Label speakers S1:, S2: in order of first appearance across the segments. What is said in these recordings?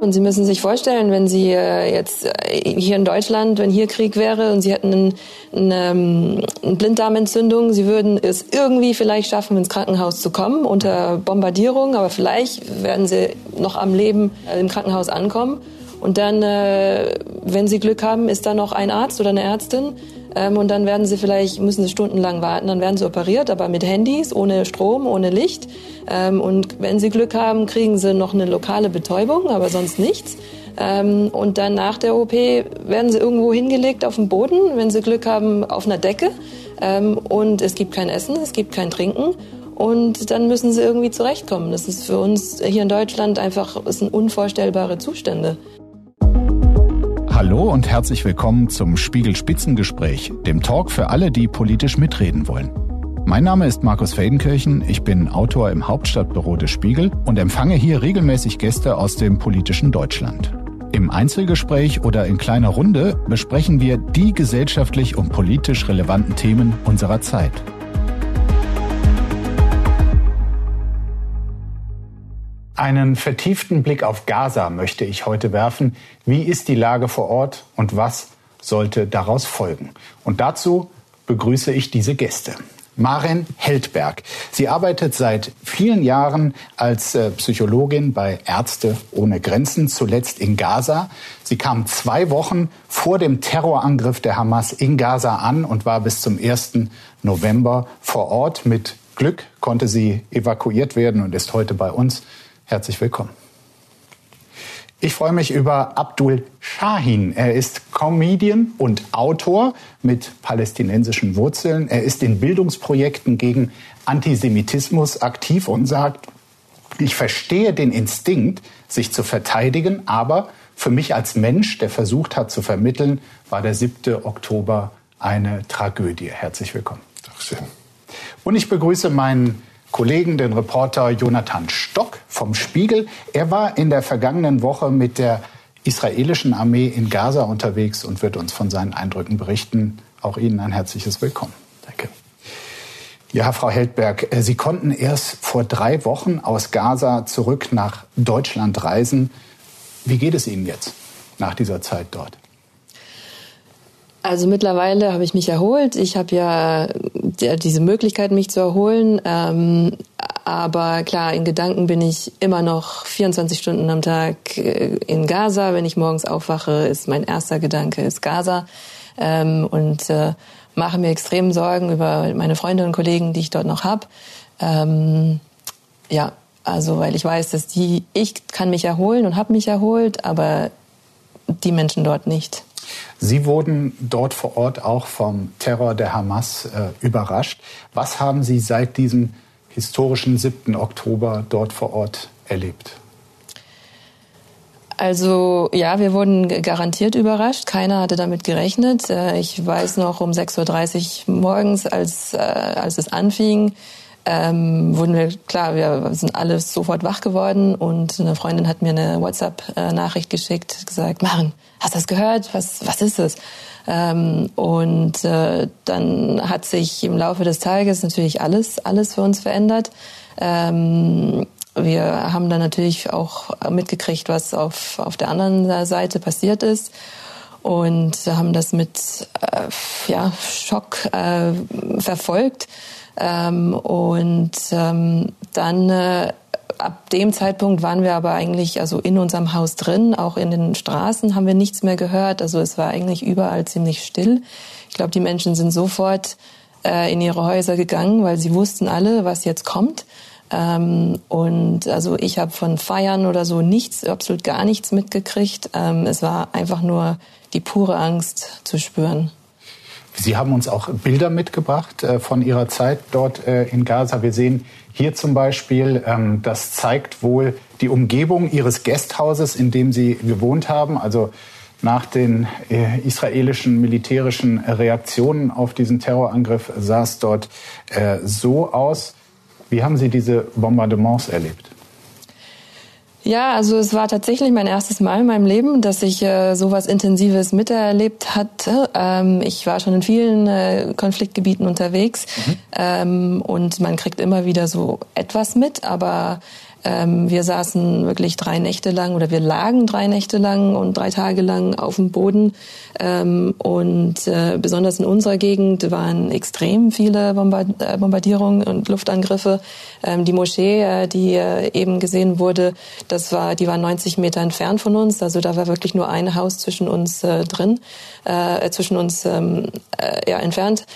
S1: Und Sie müssen sich vorstellen, wenn Sie äh, jetzt äh, hier in Deutschland, wenn hier Krieg wäre und Sie hätten eine, ähm, eine Blinddarmentzündung, Sie würden es irgendwie vielleicht schaffen, ins Krankenhaus zu kommen unter Bombardierung, aber vielleicht werden Sie noch am Leben äh, im Krankenhaus ankommen. Und dann, wenn Sie Glück haben, ist da noch ein Arzt oder eine Ärztin, ähm, und dann werden sie vielleicht, müssen sie stundenlang warten, dann werden sie operiert, aber mit Handys, ohne Strom, ohne Licht. Ähm, und wenn sie Glück haben, kriegen sie noch eine lokale Betäubung, aber sonst nichts. Ähm, und dann nach der OP werden sie irgendwo hingelegt auf dem Boden, wenn sie Glück haben, auf einer Decke. Ähm, und es gibt kein Essen, es gibt kein Trinken. Und dann müssen sie irgendwie zurechtkommen. Das ist für uns hier in Deutschland einfach, sind unvorstellbare Zustände.
S2: Hallo und herzlich willkommen zum Spiegel Spitzengespräch, dem Talk für alle, die politisch mitreden wollen. Mein Name ist Markus Feldenkirchen, ich bin Autor im Hauptstadtbüro des Spiegel und empfange hier regelmäßig Gäste aus dem politischen Deutschland. Im Einzelgespräch oder in kleiner Runde besprechen wir die gesellschaftlich und politisch relevanten Themen unserer Zeit. Einen vertieften Blick auf Gaza möchte ich heute werfen. Wie ist die Lage vor Ort und was sollte daraus folgen? Und dazu begrüße ich diese Gäste. Maren Heldberg. Sie arbeitet seit vielen Jahren als äh, Psychologin bei Ärzte ohne Grenzen, zuletzt in Gaza. Sie kam zwei Wochen vor dem Terrorangriff der Hamas in Gaza an und war bis zum 1. November vor Ort. Mit Glück konnte sie evakuiert werden und ist heute bei uns. Herzlich willkommen. Ich freue mich über Abdul Shahin. Er ist Comedian und Autor mit palästinensischen Wurzeln. Er ist in Bildungsprojekten gegen Antisemitismus aktiv und sagt, ich verstehe den Instinkt, sich zu verteidigen, aber für mich als Mensch, der versucht hat zu vermitteln, war der 7. Oktober eine Tragödie. Herzlich willkommen. Dankeschön. Und ich begrüße meinen Kollegen, den Reporter Jonathan Stock vom Spiegel. Er war in der vergangenen Woche mit der israelischen Armee in Gaza unterwegs und wird uns von seinen Eindrücken berichten. Auch Ihnen ein herzliches Willkommen. Danke. Ja, Frau Heldberg, äh, Sie konnten erst vor drei Wochen aus Gaza zurück nach Deutschland reisen. Wie geht es Ihnen jetzt nach dieser Zeit dort?
S1: Also mittlerweile habe ich mich erholt. Ich habe ja diese Möglichkeit, mich zu erholen. Ähm, aber klar, in Gedanken bin ich immer noch 24 Stunden am Tag äh, in Gaza. Wenn ich morgens aufwache, ist mein erster Gedanke ist Gaza ähm, und äh, mache mir extrem Sorgen über meine Freunde und Kollegen, die ich dort noch habe. Ähm, ja, also weil ich weiß, dass die, ich kann mich erholen und habe mich erholt, aber die Menschen dort nicht.
S2: Sie wurden dort vor Ort auch vom Terror der Hamas äh, überrascht. Was haben Sie seit diesem historischen 7. Oktober dort vor Ort erlebt?
S1: Also ja, wir wurden garantiert überrascht. Keiner hatte damit gerechnet. Äh, ich weiß noch um 6.30 Uhr morgens, als, äh, als es anfing, ähm, wurden wir, klar, wir sind alle sofort wach geworden und eine Freundin hat mir eine WhatsApp-Nachricht geschickt, gesagt, Maren, hast du das gehört? Was, was ist es? Ähm, und äh, dann hat sich im Laufe des Tages natürlich alles, alles für uns verändert. Ähm, wir haben dann natürlich auch mitgekriegt, was auf, auf der anderen Seite passiert ist und haben das mit äh, ja, Schock äh, verfolgt. Ähm, und ähm, dann äh, ab dem Zeitpunkt waren wir aber eigentlich also in unserem Haus drin, auch in den Straßen haben wir nichts mehr gehört. Also es war eigentlich überall ziemlich still. Ich glaube, die Menschen sind sofort äh, in ihre Häuser gegangen, weil sie wussten alle, was jetzt kommt. Ähm, und also ich habe von Feiern oder so nichts, absolut gar nichts mitgekriegt. Ähm, es war einfach nur die pure Angst zu spüren.
S2: Sie haben uns auch Bilder mitgebracht äh, von Ihrer Zeit dort äh, in Gaza. Wir sehen hier zum Beispiel, ähm, das zeigt wohl die Umgebung Ihres Gasthauses, in dem Sie gewohnt haben. Also nach den äh, israelischen militärischen Reaktionen auf diesen Terrorangriff sah es dort so aus. Wie haben Sie diese Bombardements erlebt?
S1: Ja, also es war tatsächlich mein erstes Mal in meinem Leben, dass ich äh, sowas Intensives miterlebt hatte. Ähm, ich war schon in vielen äh, Konfliktgebieten unterwegs mhm. ähm, und man kriegt immer wieder so etwas mit, aber Ähm, wir saßen wirklich drei Nächte lang oder wir lagen drei Nächte lang und drei Tage lang auf dem Boden. Ähm, und äh, besonders in unserer Gegend waren extrem viele äh, Bombardierungen und Luftangriffe. Ähm, die Moschee, äh, die eben gesehen wurde, das war, die war 90 Meter entfernt von uns. Also da war wirklich nur ein Haus zwischen uns drin, zwischen uns ja, entfernt.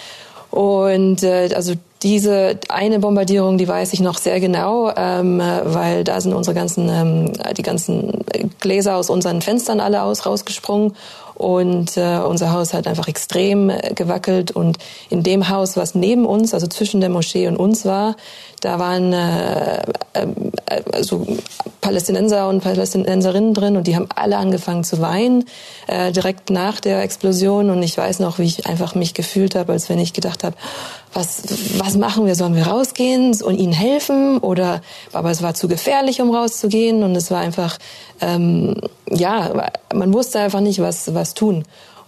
S1: Und äh, also diese eine Bombardierung, die weiß ich noch sehr genau, ähm, weil da sind unsere ganzen, ähm, die ganzen Gläser aus unseren Fenstern alle aus rausgesprungen. Und äh, unser Haus hat einfach extrem gewackelt. Und in dem Haus, was neben uns, also zwischen der Moschee und uns war, da waren äh, äh, also Palästinenser und Palästinenserinnen drin und die haben alle angefangen zu weinen äh, direkt nach der Explosion und ich weiß noch, wie ich einfach mich gefühlt habe, als wenn ich gedacht habe, was was machen wir? Sollen wir rausgehen und ihnen helfen oder? Aber es war zu gefährlich, um rauszugehen und es war einfach ähm, ja, man wusste einfach nicht, was was tun.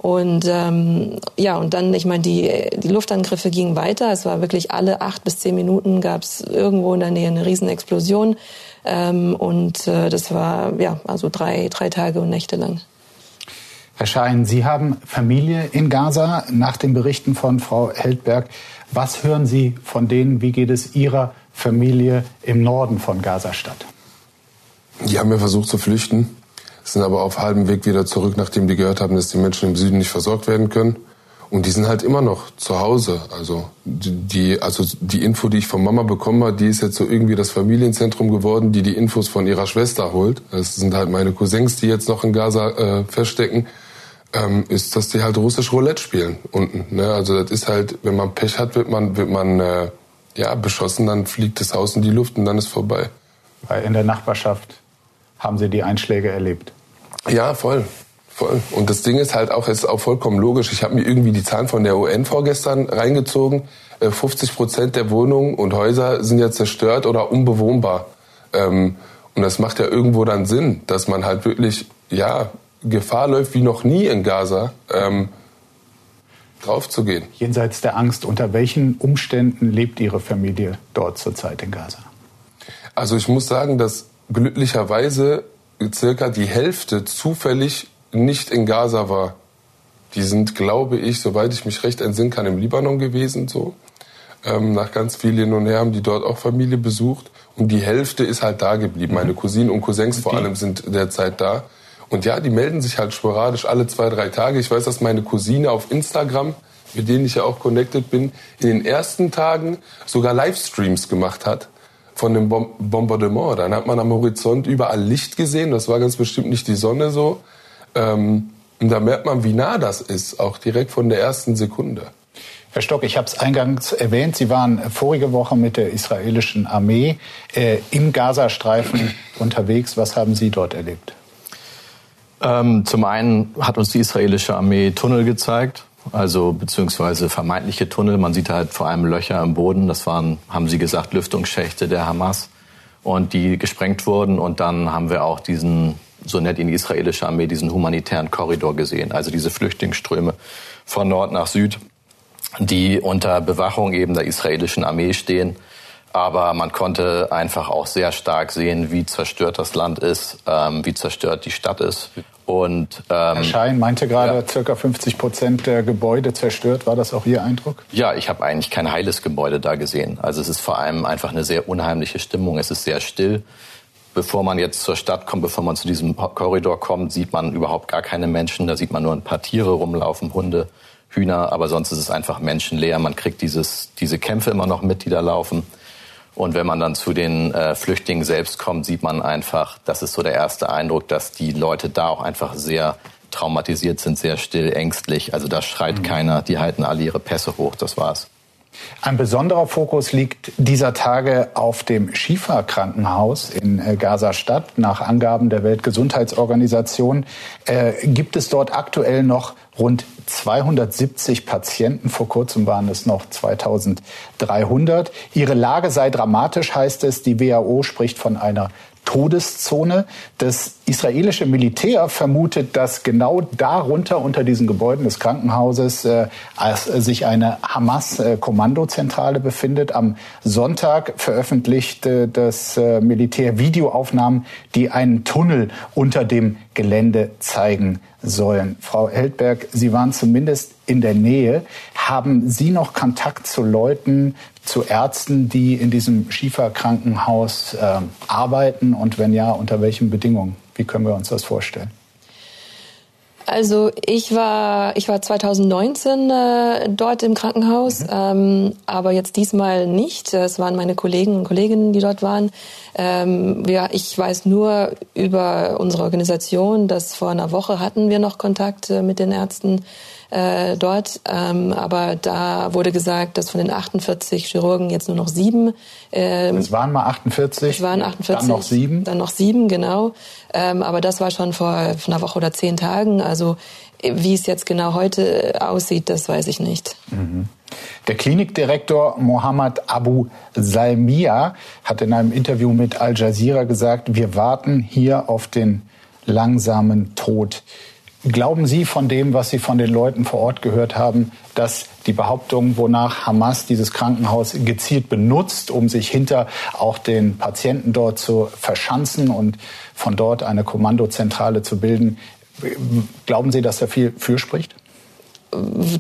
S1: Und ähm, ja, und dann, ich meine, die, die Luftangriffe gingen weiter. Es war wirklich alle acht bis zehn Minuten gab es irgendwo in der Nähe eine Riesenexplosion. Ähm, und äh, das war ja also drei, drei Tage und Nächte lang.
S2: Herr Schein, Sie haben Familie in Gaza. Nach den Berichten von Frau Heldberg, was hören Sie von denen? Wie geht es Ihrer Familie im Norden von Gaza-Stadt?
S3: Die haben ja versucht zu flüchten sind aber auf halbem Weg wieder zurück, nachdem die gehört haben, dass die Menschen im Süden nicht versorgt werden können. Und die sind halt immer noch zu Hause. Also die, also die Info, die ich von Mama bekommen habe, die ist jetzt so irgendwie das Familienzentrum geworden, die die Infos von ihrer Schwester holt. Das sind halt meine Cousins, die jetzt noch in Gaza äh, feststecken. Ähm, ist, dass die halt russisch Roulette spielen unten. Ne? Also das ist halt, wenn man Pech hat, wird man, wird man äh, ja beschossen, dann fliegt das Haus in die Luft und dann ist vorbei.
S2: Weil in der Nachbarschaft haben Sie die Einschläge erlebt?
S3: Ja, voll. Voll. Und das Ding ist halt auch, ist auch vollkommen logisch. Ich habe mir irgendwie die Zahlen von der UN vorgestern reingezogen. 50 äh, Prozent der Wohnungen und Häuser sind ja zerstört oder unbewohnbar. Ähm, und das macht ja irgendwo dann Sinn, dass man halt wirklich, ja, Gefahr läuft wie noch nie in Gaza, ähm, draufzugehen.
S2: Jenseits der Angst, unter welchen Umständen lebt Ihre Familie dort zurzeit in Gaza?
S3: Also ich muss sagen, dass glücklicherweise circa die Hälfte zufällig nicht in Gaza war. Die sind, glaube ich, soweit ich mich recht entsinnen kann, im Libanon gewesen. So ähm, nach ganz viel hin und her haben die dort auch Familie besucht und die Hälfte ist halt da geblieben. Meine mhm. Cousinen und Cousins vor allem sind derzeit da. Und ja, die melden sich halt sporadisch alle zwei, drei Tage. Ich weiß, dass meine Cousine auf Instagram, mit denen ich ja auch connected bin, in den ersten Tagen sogar Livestreams gemacht hat von dem Bom Bombardement. Dann hat man am Horizont überall Licht gesehen. Das war ganz bestimmt nicht die Sonne so. Ähm, und da merkt man, wie nah das ist, auch direkt von der ersten Sekunde.
S2: Herr Stock, ich habe es eingangs erwähnt, Sie waren vorige Woche mit der israelischen Armee äh, im Gazastreifen unterwegs. Was haben Sie dort erlebt?
S4: Ähm, zum einen hat uns die israelische Armee Tunnel gezeigt, also beziehungsweise vermeintliche Tunnel. Man sieht halt vor allem Löcher im Boden. Das waren, haben Sie gesagt, Lüftungsschächte der Hamas und die gesprengt wurden. Und dann haben wir auch diesen, so nennt ihn die israelische Armee, diesen humanitären Korridor gesehen. Also diese Flüchtlingsströme von Nord nach Süd, die unter Bewachung eben der israelischen Armee stehen. Aber man konnte einfach auch sehr stark sehen, wie zerstört das Land ist, ähm, wie zerstört die Stadt ist.
S2: Und, ähm, Herr Schein meinte gerade, ja. circa 50 Prozent der Gebäude zerstört. War das auch Ihr Eindruck?
S4: Ja, ich habe eigentlich kein heiles Gebäude da gesehen. Also es ist vor allem einfach eine sehr unheimliche Stimmung. Es ist sehr still. Bevor man jetzt zur Stadt kommt, bevor man zu diesem Korridor kommt, sieht man überhaupt gar keine Menschen. Da sieht man nur ein paar Tiere rumlaufen, Hunde, Hühner. Aber sonst ist es einfach menschenleer. Man kriegt dieses, diese Kämpfe immer noch mit, die da laufen. Und wenn man dann zu den äh, Flüchtlingen selbst kommt, sieht man einfach, das ist so der erste Eindruck, dass die Leute da auch einfach sehr traumatisiert sind, sehr still, ängstlich. Also da schreit mhm. keiner, die halten alle ihre Pässe hoch, das war's.
S2: Ein besonderer Fokus liegt dieser Tage auf dem Schifa-Krankenhaus in äh, Gaza-Stadt. Nach Angaben der Weltgesundheitsorganisation äh, gibt es dort aktuell noch rund 270 Patienten. Vor kurzem waren es noch 2300. Ihre Lage sei dramatisch, heißt es. Die WHO spricht von einer Todeszone. Das israelische Militär vermutet, dass genau darunter unter diesen Gebäuden des Krankenhauses äh, sich eine Hamas-Kommandozentrale befindet. Am Sonntag veröffentlichte das äh, Militär Videoaufnahmen, die einen Tunnel unter dem Gelände zeigen sollen. Frau Heldberg, Sie waren zumindest in der Nähe. Haben Sie noch Kontakt zu Leuten, zu Ärzten, die in diesem Schieferkrankenhaus äh, arbeiten? Und wenn ja, unter welchen Bedingungen? Wie können wir uns das vorstellen?
S1: Also ich war ich war 2019 äh, dort im Krankenhaus, mhm. ähm, aber jetzt diesmal nicht. Es waren meine Kollegen und Kolleginnen, die dort waren. Ähm, ja, ich weiß nur über unsere Organisation, dass vor einer Woche hatten wir noch Kontakt äh, mit den Ärzten äh, dort. Ähm, aber da wurde gesagt, dass von den 48 Chirurgen jetzt nur noch sieben.
S2: Ähm, es waren mal 48.
S1: Es waren 48.
S2: Dann noch sieben.
S1: Dann noch sieben, genau. Ähm, aber das war schon vor einer Woche oder zehn Tagen. Also wie es jetzt genau heute aussieht, das weiß ich nicht.
S2: Mhm. Der Klinikdirektor Mohammed Abu Salmia hat in einem Interview mit Al Jazeera gesagt, wir warten hier auf den langsamen Tod. Glauben Sie von dem, was Sie von den Leuten vor Ort gehört haben, dass die Behauptung, wonach Hamas dieses Krankenhaus gezielt benutzt, um sich hinter auch den Patienten dort zu verschanzen und von dort eine Kommandozentrale zu bilden, glauben Sie, dass da viel für spricht?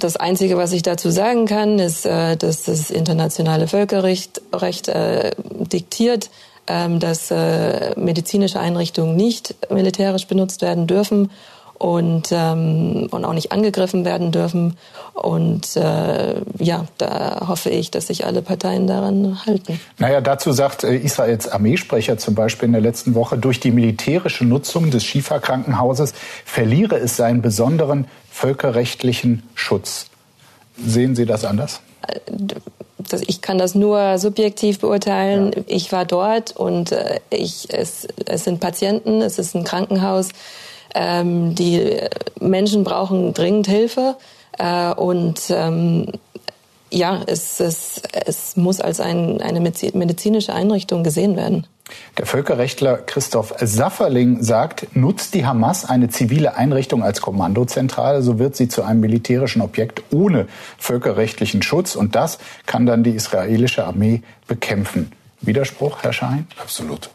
S1: Das Einzige, was ich dazu sagen kann, ist, äh, dass das internationale Völkerrecht Recht, äh, diktiert, ähm, dass äh, medizinische Einrichtungen nicht militärisch benutzt werden dürfen und, ähm, und auch nicht angegriffen werden dürfen. Und äh, ja, da hoffe ich, dass sich alle Parteien daran halten.
S2: Naja, dazu sagt äh, Israels Armeesprecher zum Beispiel in der letzten Woche, durch die militärische Nutzung des Schifa-Krankenhauses verliere es seinen besonderen völkerrechtlichen Schutz. Sehen Sie das anders?
S1: Äh, ich kann das nur subjektiv beurteilen. Ja. Ich war dort und äh, ich, es, es sind Patienten, es ist ein Krankenhaus. Ähm, die Menschen brauchen dringend Hilfe äh, und ähm, ja, es, es, es muss als ein, eine medizinische Einrichtung gesehen werden.
S2: Der Völkerrechtler Christoph Safferling sagt, nutzt die Hamas eine zivile Einrichtung als Kommandozentrale, so wird sie zu einem militärischen Objekt ohne völkerrechtlichen Schutz und das kann dann die israelische Armee bekämpfen. Widerspruch, Herr Schein?
S3: Absolut.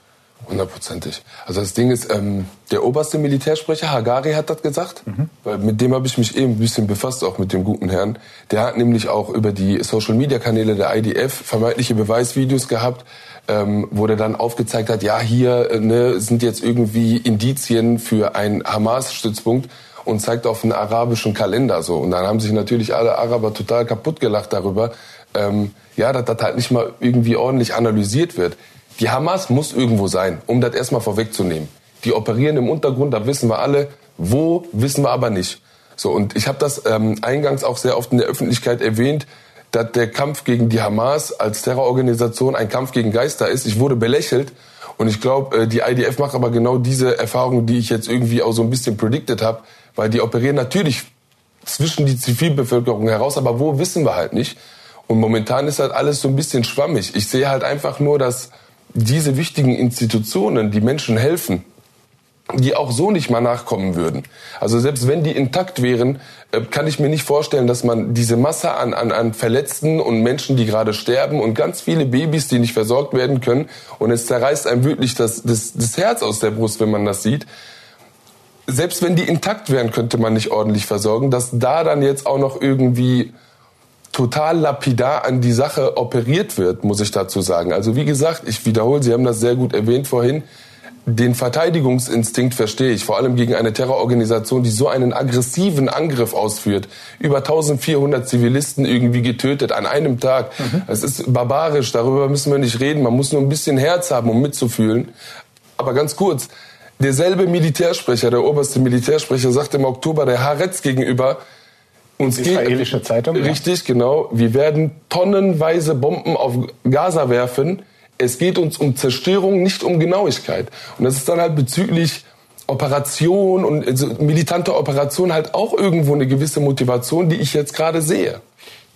S3: Hundertprozentig. Also das Ding ist, ähm, der oberste Militärsprecher, Hagari, hat das gesagt. Mhm. Weil mit dem habe ich mich eben ein bisschen befasst, auch mit dem guten Herrn. Der hat nämlich auch über die Social-Media-Kanäle der IDF vermeintliche Beweisvideos gehabt, ähm, wo der dann aufgezeigt hat, ja, hier äh, ne, sind jetzt irgendwie Indizien für einen Hamas-Stützpunkt und zeigt auf einen arabischen Kalender so. Und dann haben sich natürlich alle Araber total kaputt gelacht darüber, ähm, ja, dass das halt nicht mal irgendwie ordentlich analysiert wird. Die Hamas muss irgendwo sein, um das erstmal vorwegzunehmen. Die operieren im Untergrund, da wissen wir alle. Wo, wissen wir aber nicht. So, und ich habe das ähm, eingangs auch sehr oft in der Öffentlichkeit erwähnt, dass der Kampf gegen die Hamas als Terrororganisation ein Kampf gegen Geister ist. Ich wurde belächelt und ich glaube, äh, die IDF macht aber genau diese Erfahrung, die ich jetzt irgendwie auch so ein bisschen predicted habe, weil die operieren natürlich zwischen die Zivilbevölkerung heraus, aber wo wissen wir halt nicht. Und momentan ist halt alles so ein bisschen schwammig. Ich sehe halt einfach nur, dass diese wichtigen Institutionen, die Menschen helfen, die auch so nicht mal nachkommen würden. Also selbst wenn die intakt wären, äh, kann ich mir nicht vorstellen, dass man diese Masse an, an, an Verletzten und Menschen, die gerade sterben und ganz viele Babys, die nicht versorgt werden können und es zerreißt einem wirklich das, das, das Herz aus der Brust, wenn man das sieht. Selbst wenn die intakt wären, könnte man nicht ordentlich versorgen, dass da dann jetzt auch noch irgendwie total lapidar an die Sache operiert wird, muss ich dazu sagen. Also wie gesagt, ich wiederhole, Sie haben das sehr gut erwähnt vorhin, den Verteidigungsinstinkt verstehe ich, vor allem gegen eine Terrororganisation, die so einen aggressiven Angriff ausführt. Über 1400 Zivilisten irgendwie getötet an einem Tag. Mhm. Es ist barbarisch, darüber müssen wir nicht reden. Man muss nur ein bisschen Herz haben, um mitzufühlen. Aber ganz kurz, derselbe Militärsprecher, der oberste Militärsprecher, sagt im Oktober der Haaretz gegenüber,
S2: uns Israelische geht, Zeitung.
S3: Richtig, ja. genau. Wir werden tonnenweise Bomben auf Gaza werfen. Es geht uns um Zerstörung, nicht um Genauigkeit. Und das ist dann halt bezüglich Operation und also militante Operation halt auch irgendwo eine gewisse Motivation, die ich jetzt gerade sehe.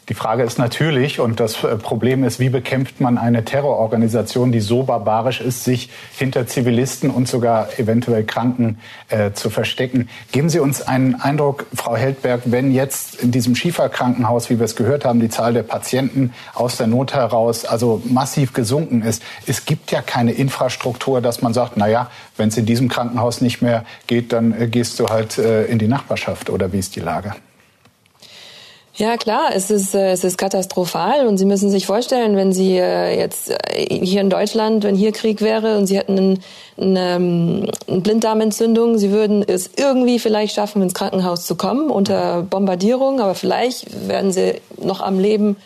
S2: Die Frage ist natürlich, und das äh, Problem ist, wie bekämpft man eine Terrororganisation, die so barbarisch ist, sich hinter Zivilisten und sogar eventuell Kranken äh, zu verstecken. Geben Sie uns einen Eindruck, Frau Heldberg, wenn jetzt in diesem Schieferkrankenhaus, wie wir es gehört haben, die Zahl der Patienten aus der Not heraus also massiv gesunken ist. Es gibt ja keine Infrastruktur, dass man sagt, na ja, wenn es in diesem Krankenhaus nicht mehr geht, dann äh, gehst du halt äh, in die Nachbarschaft oder wie ist die Lage?
S1: Ja, klar, es ist, äh, es ist katastrophal und Sie müssen sich vorstellen, wenn Sie äh, jetzt äh, hier in Deutschland, wenn hier Krieg wäre und Sie hätten einen, eine, ähm, eine Blinddarmentzündung, Sie würden es irgendwie vielleicht schaffen, ins Krankenhaus zu kommen unter Bombardierung, aber vielleicht werden Sie noch am Leben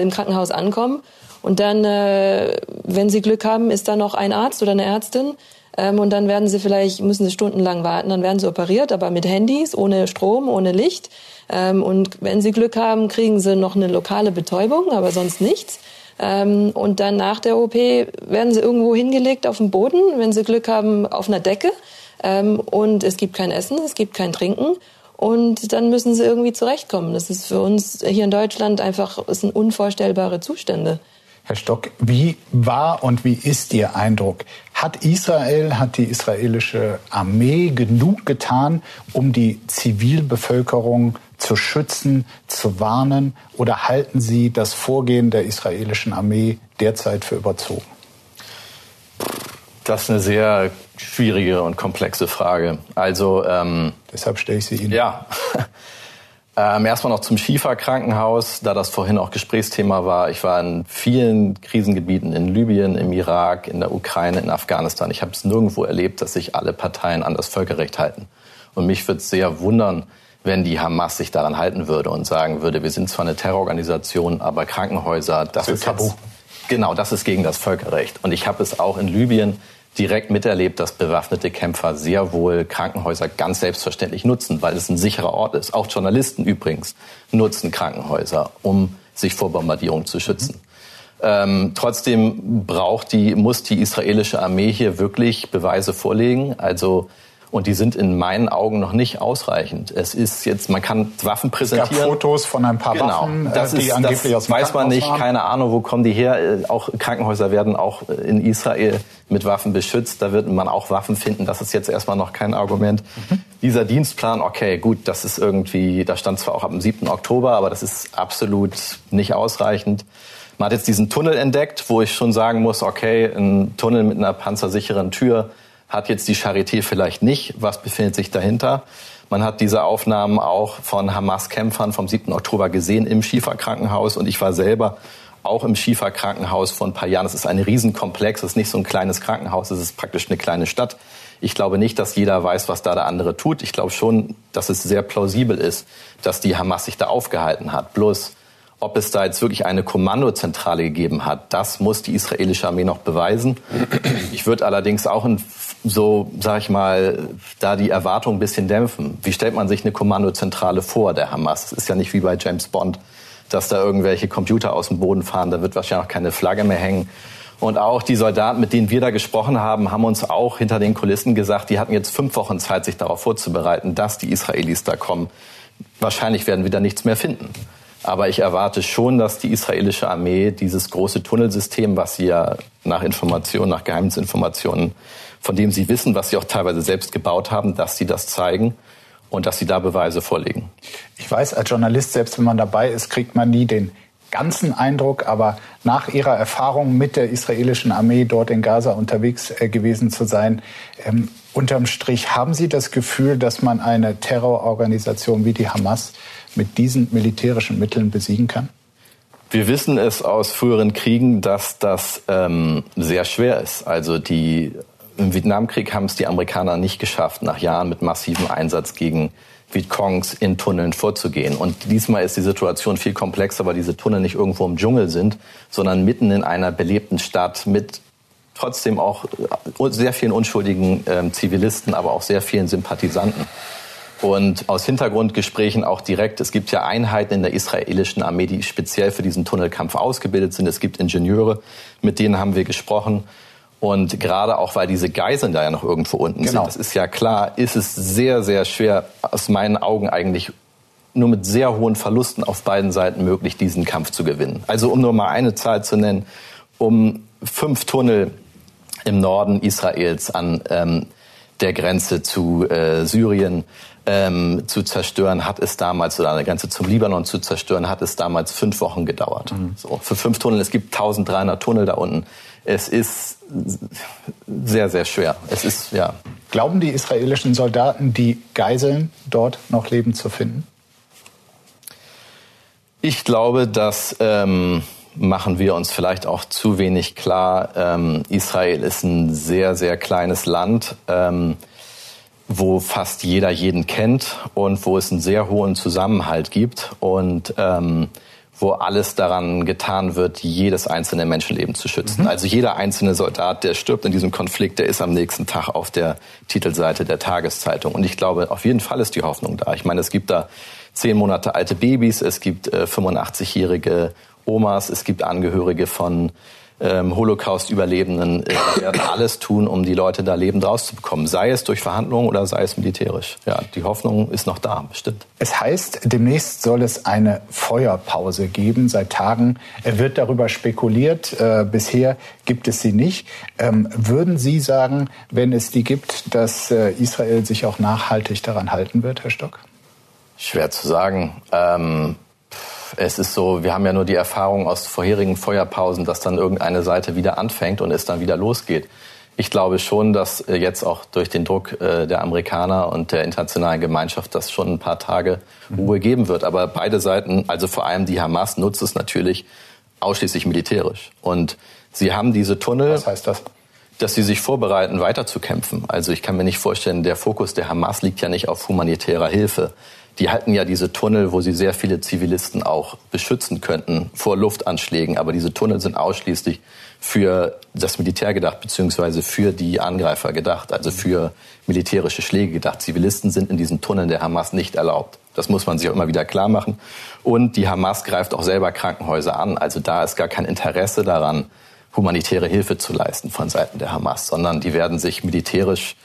S1: im Krankenhaus ankommen. Und dann, äh, wenn Sie Glück haben, ist da noch ein Arzt oder eine Ärztin. Ähm, und dann werden Sie vielleicht, müssen Sie stundenlang warten, dann werden Sie operiert, aber mit Handys, ohne Strom, ohne Licht. Ähm, und wenn sie Glück haben, kriegen sie noch eine lokale Betäubung, aber sonst nichts. Ähm, und dann nach der OP werden sie irgendwo hingelegt auf dem Boden, wenn sie Glück haben, auf einer Decke. Ähm, und es gibt kein Essen, es gibt kein Trinken. Und dann müssen sie irgendwie zurechtkommen. Das ist für uns hier in Deutschland einfach, es sind unvorstellbare Zustände.
S2: Herr Stock, wie war und wie ist Ihr Eindruck? Hat Israel, hat die israelische Armee genug getan, um die Zivilbevölkerung zu schützen, zu warnen? Oder halten Sie das Vorgehen der israelischen Armee derzeit für überzogen?
S4: Das ist eine sehr schwierige und komplexe Frage. Also
S2: ähm, deshalb stelle ich sie Ihnen.
S4: Ja. Ähm, erstmal noch zum Schifa-Krankenhaus, da das vorhin auch Gesprächsthema war. Ich war in vielen Krisengebieten in Libyen, im Irak, in der Ukraine, in Afghanistan. Ich habe es nirgendwo erlebt, dass sich alle Parteien an das Völkerrecht halten. Und mich würde es sehr wundern, wenn die Hamas sich daran halten würde und sagen würde, wir sind zwar eine Terrororganisation, aber Krankenhäuser, das, das ist Tabu. Jetzt, genau, das ist gegen das Völkerrecht. Und ich habe es auch in Libyen direkt miterlebt, dass bewaffnete Kämpfer sehr wohl Krankenhäuser ganz selbstverständlich nutzen, weil es ein sicherer Ort ist. Auch Journalisten übrigens nutzen Krankenhäuser, um sich vor Bombardierung zu schützen. Ähm, trotzdem braucht die, muss die israelische Armee hier wirklich Beweise vorlegen. Also und die sind in meinen Augen noch nicht ausreichend. Es ist jetzt, man kann Waffen präsentieren. Es
S2: gab Fotos von ein paar genau, Waffen,
S4: das äh, die ist, angeblich das aus dem weiß man nicht, waren. keine Ahnung, wo kommen die her. Äh, auch Krankenhäuser werden auch äh, in Israel mit Waffen beschützt. Da wird man auch Waffen finden. Das ist jetzt erstmal noch kein Argument. Mhm. Dieser Dienstplan, okay, gut, das ist irgendwie, da stand zwar auch ab dem 7. Oktober, aber das ist absolut nicht ausreichend. Man hat jetzt diesen Tunnel entdeckt, wo ich schon sagen muss, okay, ein Tunnel mit einer panzersicheren Tür, hat jetzt die Charité vielleicht nicht. Was befindet sich dahinter? Man hat diese Aufnahmen auch von Hamas-Kämpfern vom 7. Oktober gesehen im Schieferkrankenhaus und ich war selber auch im Schieferkrankenhaus vor ein paar Jahren. Es ist ein Riesenkomplex, es ist nicht so ein kleines Krankenhaus, es ist praktisch eine kleine Stadt. Ich glaube nicht, dass jeder weiß, was da der andere tut. Ich glaube schon, dass es sehr plausibel ist, dass die Hamas sich da aufgehalten hat. Bloß ob es da jetzt wirklich eine Kommandozentrale gegeben hat, das muss die israelische Armee noch beweisen. Ich würde allerdings auch in, so, sag ich mal, da die Erwartung ein bisschen dämpfen. Wie stellt man sich eine Kommandozentrale vor, der Hamas? Es ist ja nicht wie bei James Bond, dass da irgendwelche Computer aus dem Boden fahren. Da wird wahrscheinlich auch keine Flagge mehr hängen. Und auch die Soldaten, mit denen wir da gesprochen haben, haben uns auch hinter den Kulissen gesagt, die hatten jetzt fünf Wochen Zeit, sich darauf vorzubereiten, dass die Israelis da kommen. Wahrscheinlich werden wir da nichts mehr finden. Aber ich erwarte schon, dass die israelische Armee dieses große Tunnelsystem, was sie ja nach Informationen, nach Geheimnisinformationen, von dem sie wissen, was sie auch teilweise selbst gebaut haben, dass sie das zeigen und dass sie da Beweise vorlegen.
S2: Ich weiß, als Journalist, selbst wenn man dabei ist, kriegt man nie den ganzen Eindruck, aber nach Ihrer Erfahrung mit der israelischen Armee dort in Gaza unterwegs äh, gewesen zu sein, ähm, unterm Strich haben Sie das Gefühl, dass man eine Terrororganisation wie die Hamas mit diesen militärischen Mitteln besiegen kann?
S4: Wir wissen es aus früheren Kriegen, dass das ähm, sehr schwer ist. Also die, im Vietnamkrieg haben es die Amerikaner nicht geschafft, nach Jahren mit massivem Einsatz gegen Vietcongs in Tunneln vorzugehen. Und diesmal ist die Situation viel komplexer, weil diese Tunnel nicht irgendwo im Dschungel sind, sondern mitten in einer belebten Stadt mit trotzdem auch sehr vielen unschuldigen äh, Zivilisten, aber auch sehr vielen Sympathisanten. Und aus Hintergrundgesprächen auch direkt, es gibt ja Einheiten in der israelischen Armee, die speziell für diesen Tunnelkampf ausgebildet sind. Es gibt Ingenieure, mit denen haben wir gesprochen. Und gerade auch, weil diese Geiseln da ja noch irgendwo unten genau. sind, das ist ja klar, ist es sehr, sehr schwer, aus meinen Augen eigentlich nur mit sehr hohen Verlusten auf beiden Seiten möglich, diesen Kampf zu gewinnen. Also um nur mal eine Zahl zu nennen, um fünf Tunnel im Norden Israels an ähm, der Grenze zu äh, Syrien ähm, zu zerstören, hat es damals, oder an der Grenze zum Libanon zu zerstören, hat es damals fünf Wochen gedauert. Mhm. So, für fünf Tunnel, es gibt 1300 Tunnel da unten. Es ist sehr, sehr schwer. Es ist, ja.
S2: Glauben die israelischen Soldaten, die Geiseln dort noch lebend zu finden?
S4: Ich glaube, dass ähm, machen wir uns vielleicht auch zu wenig klar. Ähm, Israel ist ein sehr, sehr kleines Land, ähm, wo fast jeder jeden kennt und wo es einen sehr hohen Zusammenhalt gibt und ähm, wo alles daran getan wird, jedes einzelne Menschenleben zu schützen. Mhm. Also jeder einzelne Soldat, der stirbt in diesem Konflikt, der ist am nächsten Tag auf der Titelseite der Tageszeitung. Und ich glaube, auf jeden Fall ist die Hoffnung da. Ich meine, es gibt da zehn Monate alte Babys, es gibt äh, 85-jährige Omas, es gibt Angehörige von ähm, Holocaust-Überlebenden äh, werden alles tun, um die Leute da lebend rauszubekommen. Sei es durch Verhandlungen oder sei es militärisch. Ja, die Hoffnung ist noch da, bestimmt.
S2: Es heißt, demnächst soll es eine Feuerpause geben. Seit Tagen wird darüber spekuliert. Äh, bisher gibt es sie nicht. Ähm, würden Sie sagen, wenn es die gibt, dass äh, Israel sich auch nachhaltig daran halten wird, Herr Stock?
S4: Schwer zu sagen. Ähm es ist so, wir haben ja nur die Erfahrung aus vorherigen Feuerpausen, dass dann irgendeine Seite wieder anfängt und es dann wieder losgeht. Ich glaube schon, dass äh, jetzt auch durch den Druck äh, der Amerikaner und der internationalen Gemeinschaft das schon ein paar Tage Ruhe geben wird. Aber beide Seiten, also vor allem die Hamas, nutzt es natürlich ausschließlich militärisch. Und sie haben diese Tunnel.
S2: Was heißt das?
S4: dass sie sich vorbereiten, weiterzukämpfen. Also ich kann mir nicht vorstellen, der Fokus der Hamas liegt ja nicht auf humanitärer Hilfe die halten ja diese Tunnel, wo sie sehr viele Zivilisten auch beschützen könnten vor Luftanschlägen. Aber diese Tunnel sind ausschließlich für das Militär gedacht, beziehungsweise für die Angreifer gedacht, also für militärische Schläge gedacht. Zivilisten sind in diesen Tunneln der Hamas nicht erlaubt. Das muss man sich auch immer wieder klar machen. Und die Hamas greift auch selber Krankenhäuser an. Also da ist gar kein Interesse daran, humanitäre Hilfe zu leisten von Seiten der Hamas, sondern die werden sich militärisch,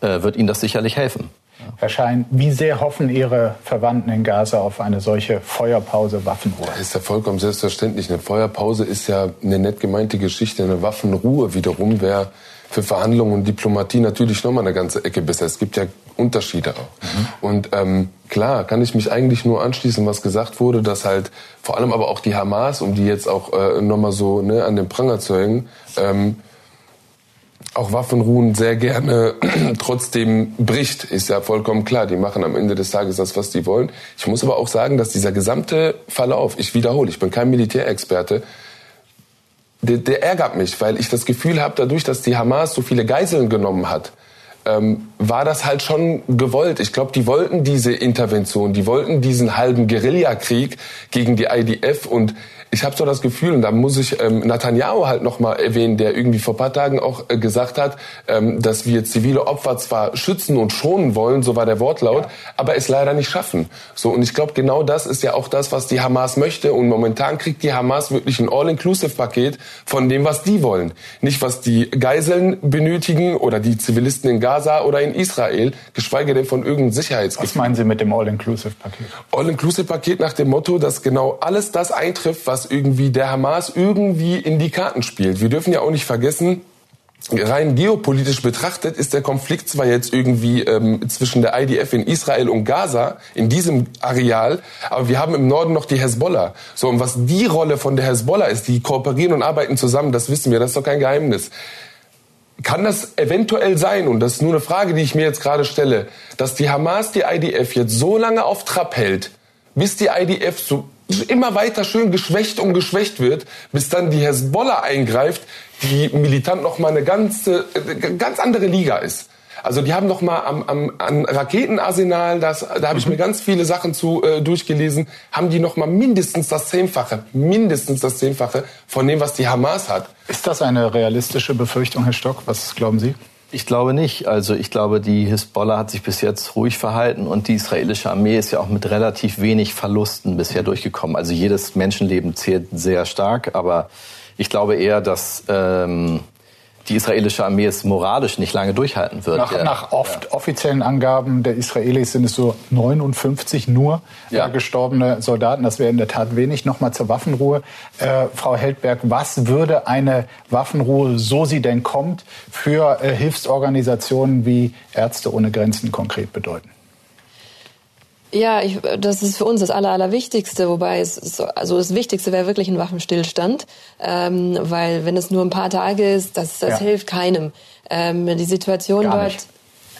S4: äh, wird ihnen das sicherlich helfen.
S2: Herr Schein, wie sehr hoffen Ihre Verwandten in Gaza auf eine solche Feuerpause, Waffenruhe?
S3: Das ist ja vollkommen selbstverständlich. Eine Feuerpause ist ja eine nett gemeinte Geschichte. Eine Waffenruhe wiederum wäre für Verhandlungen und Diplomatie natürlich nochmal eine ganze Ecke besser. Es gibt ja Unterschiede auch. Mhm. Und ähm, klar, kann ich mich eigentlich nur anschließen, was gesagt wurde, dass halt vor allem aber auch die Hamas, um die jetzt auch äh, nochmal so ne, an den Pranger zu hängen, ähm, auch Waffenruhen sehr gerne trotzdem bricht, ist ja vollkommen klar. Die machen am Ende des Tages das, was die wollen. Ich muss aber auch sagen, dass dieser gesamte Verlauf, ich wiederhole, ich bin kein Militärexperte, der, der ärgert mich, weil ich das Gefühl habe, dadurch, dass die Hamas so viele Geiseln genommen hat, ähm, war das halt schon gewollt. Ich glaube, die wollten diese Intervention, die wollten diesen halben Guerillakrieg gegen die IDF und ich habe so das Gefühl, und da muss ich ähm, Netanyahu halt nochmal erwähnen, der irgendwie vor paar Tagen auch äh, gesagt hat, ähm, dass wir zivile Opfer zwar schützen und schonen wollen, so war der Wortlaut, ja. aber es leider nicht schaffen. So und ich glaube, genau das ist ja auch das, was die Hamas möchte. Und momentan kriegt die Hamas wirklich ein All-Inclusive-Paket von dem, was die wollen. Nicht, was die Geiseln benötigen oder die Zivilisten in Gaza oder in Israel, geschweige denn von irgendeinem Sicherheitsgefühl.
S2: Was meinen Sie mit dem All-Inclusive-Paket?
S3: All-Inclusive-Paket nach dem Motto, dass genau alles das eintrifft, was irgendwie der Hamas irgendwie in die Karten spielt. Wir dürfen ja auch nicht vergessen, rein geopolitisch betrachtet ist der Konflikt zwar jetzt irgendwie ähm, zwischen der IDF in Israel und Gaza in diesem Areal, aber wir haben im Norden noch die Hezbollah. So und was die Rolle von der Hezbollah ist, die kooperieren und arbeiten zusammen, das wissen wir, das ist doch kein Geheimnis. Kann das eventuell sein, und das ist nur eine Frage, die ich mir jetzt gerade stelle, dass die Hamas die IDF jetzt so lange auf Trab hält, bis die IDF so immer weiter schön geschwächt und geschwächt wird, bis dann die Hezbollah eingreift, die militant noch mal eine ganze, äh, ganz andere Liga ist. Also die haben noch mal am, am an Raketenarsenal, das, da habe ich mhm. mir ganz viele Sachen zu äh, durchgelesen, haben die noch mal mindestens das Zehnfache, mindestens das Zehnfache von dem, was die Hamas hat.
S2: Ist das eine realistische Befürchtung, Herr Stock? Was glauben Sie?
S4: Ich glaube nicht. Also ich glaube, die Hisbollah hat sich bis jetzt ruhig verhalten und die israelische Armee ist ja auch mit relativ wenig Verlusten bisher durchgekommen. Also jedes Menschenleben zählt sehr stark, aber ich glaube eher, dass ähm, die israelische Armee es moralisch nicht lange durchhalten wird.
S2: Nach, ja. nach oft ja. offiziellen Angaben der Israelis sind es so 59 nur ja. äh, gestorbene Soldaten. Das wäre in der Tat wenig. Nochmal zur Waffenruhe. Äh, Frau Heldberg, was würde eine Waffenruhe, so sie denn kommt, für äh, Hilfsorganisationen wie Ärzte ohne Grenzen konkret bedeuten?
S1: Ja, ich, das ist für uns das Aller, Allerwichtigste, wobei es so, also das Wichtigste wäre wirklich ein Waffenstillstand, ähm, weil wenn es nur ein paar Tage ist, das, das ja. hilft keinem. Ähm, die Situation Gar dort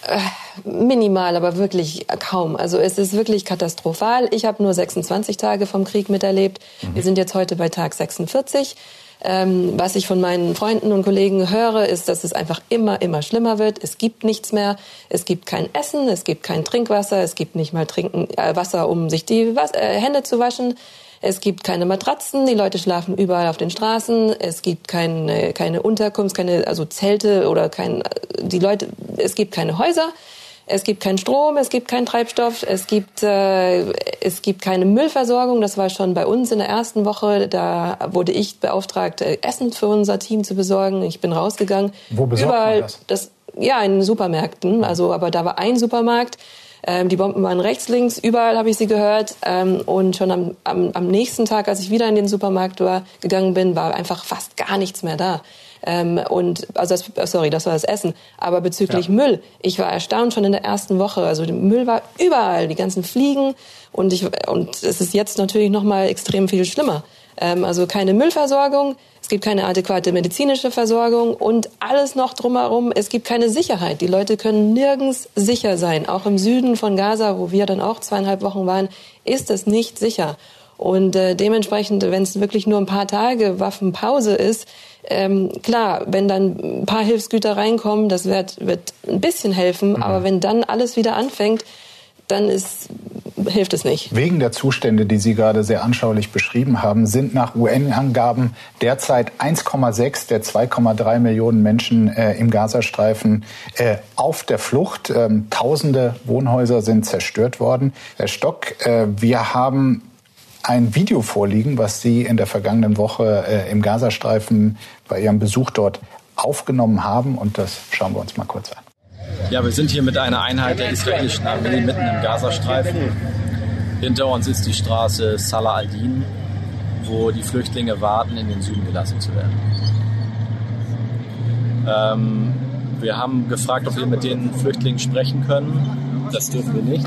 S1: äh, minimal, aber wirklich kaum. Also es ist wirklich katastrophal. Ich habe nur 26 Tage vom Krieg miterlebt. Mhm. Wir sind jetzt heute bei Tag 46. Ähm, was ich von meinen Freunden und Kollegen höre, ist, dass es einfach immer, immer schlimmer wird. Es gibt nichts mehr. Es gibt kein Essen, es gibt kein Trinkwasser, es gibt nicht mal Trinken, äh, Wasser, um sich die Was äh, Hände zu waschen. Es gibt keine Matratzen, die Leute schlafen überall auf den Straßen. Es gibt keine, keine Unterkunft, keine also Zelte oder kein die Leute. Es gibt keine Häuser. Es gibt keinen Strom, es gibt keinen Treibstoff, es gibt, äh, es gibt keine Müllversorgung. Das war schon bei uns in der ersten Woche. Da wurde ich beauftragt, äh, Essen für unser Team zu besorgen. Ich bin rausgegangen.
S2: Wo besorgt Überall, man das? das?
S1: Ja, in Supermärkten. Also, aber da war ein Supermarkt. Ähm, die Bomben waren rechts, links, überall habe ich sie gehört. Ähm, und schon am, am, am nächsten Tag, als ich wieder in den Supermarkt war, gegangen bin, war einfach fast gar nichts mehr da. Ähm, und also das, sorry, das war das Essen. Aber bezüglich ja. Müll, ich war erstaunt schon in der ersten Woche. Also Müll war überall, die ganzen Fliegen und ich und es ist jetzt natürlich noch mal extrem viel schlimmer. Ähm, also keine Müllversorgung, es gibt keine adäquate medizinische Versorgung und alles noch drumherum. Es gibt keine Sicherheit. Die Leute können nirgends sicher sein. Auch im Süden von Gaza, wo wir dann auch zweieinhalb Wochen waren, ist es nicht sicher. Und äh, dementsprechend, wenn es wirklich nur ein paar Tage Waffenpause ist, ähm, klar, wenn dann ein paar Hilfsgüter reinkommen, das wird, wird ein bisschen helfen. Mhm. Aber wenn dann alles wieder anfängt, dann ist, hilft es nicht.
S2: Wegen der Zustände, die Sie gerade sehr anschaulich beschrieben haben, sind nach UN-Angaben derzeit 1,6 der 2,3 Millionen Menschen äh, im Gazastreifen äh, auf der Flucht. Ähm, tausende Wohnhäuser sind zerstört worden. Herr Stock, äh, wir haben ein Video vorliegen, was Sie in der vergangenen Woche äh, im Gazastreifen bei Ihrem Besuch dort aufgenommen haben. Und das schauen wir uns mal kurz an.
S5: Ja, wir sind hier mit einer Einheit der israelischen Armee mitten im Gazastreifen. Hinter uns ist die Straße Salah al-Din, wo die Flüchtlinge warten, in den Süden gelassen zu werden. Ähm, wir haben gefragt, ob wir mit den Flüchtlingen sprechen können. Das dürfen wir nicht.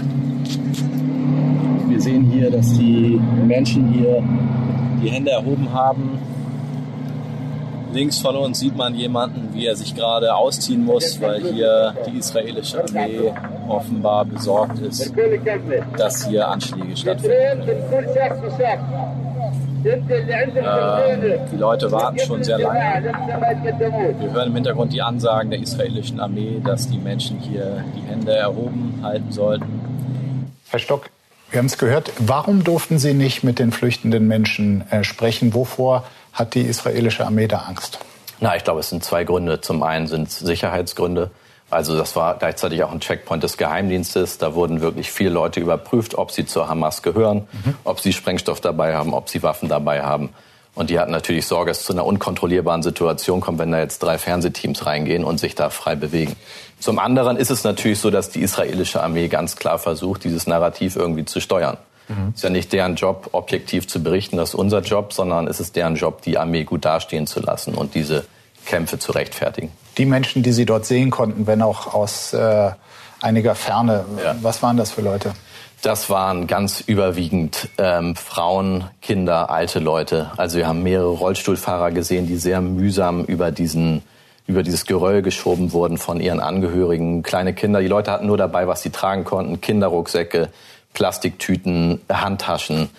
S5: Wir sehen hier, dass die Menschen hier die Hände erhoben haben. Links von uns sieht man jemanden, wie er sich gerade ausziehen muss, weil hier die israelische Armee offenbar besorgt ist, dass hier Anschläge stattfinden. Äh, die Leute warten schon sehr lange. Wir hören im Hintergrund die Ansagen der israelischen Armee, dass die Menschen hier die Hände erhoben halten sollten.
S2: Herr Stock, wir haben es gehört. Warum durften Sie nicht mit den flüchtenden Menschen äh, sprechen? Wovor hat die israelische Armee da Angst?
S4: Na, ich glaube, es sind zwei Gründe. Zum einen sind es Sicherheitsgründe. Also das war gleichzeitig auch ein Checkpoint des Geheimdienstes. Da wurden wirklich viele Leute überprüft, ob sie zur Hamas gehören, mhm. ob sie Sprengstoff dabei haben, ob sie Waffen dabei haben. Und die hatten natürlich Sorge, dass es zu einer unkontrollierbaren Situation kommt, wenn da jetzt drei Fernsehteams reingehen und sich da frei bewegen. Zum anderen ist es natürlich so, dass die israelische Armee ganz klar versucht, dieses Narrativ irgendwie zu steuern. Mhm. Ist ja nicht deren Job, objektiv zu berichten, das ist unser Job, sondern es ist deren Job, die Armee gut dastehen zu lassen und diese Kämpfe zu rechtfertigen.
S2: Die Menschen, die Sie dort sehen konnten, wenn auch aus äh, einiger Ferne, ja. was waren das für Leute?
S4: Das waren ganz überwiegend ähm, Frauen, Kinder, alte Leute. Also wir haben mehrere Rollstuhlfahrer gesehen, die sehr mühsam über diesen über dieses Geröll geschoben wurden von ihren Angehörigen. Kleine Kinder, die Leute hatten nur dabei, was sie tragen konnten: Kinderrucksäcke, Plastiktüten, Handtaschen.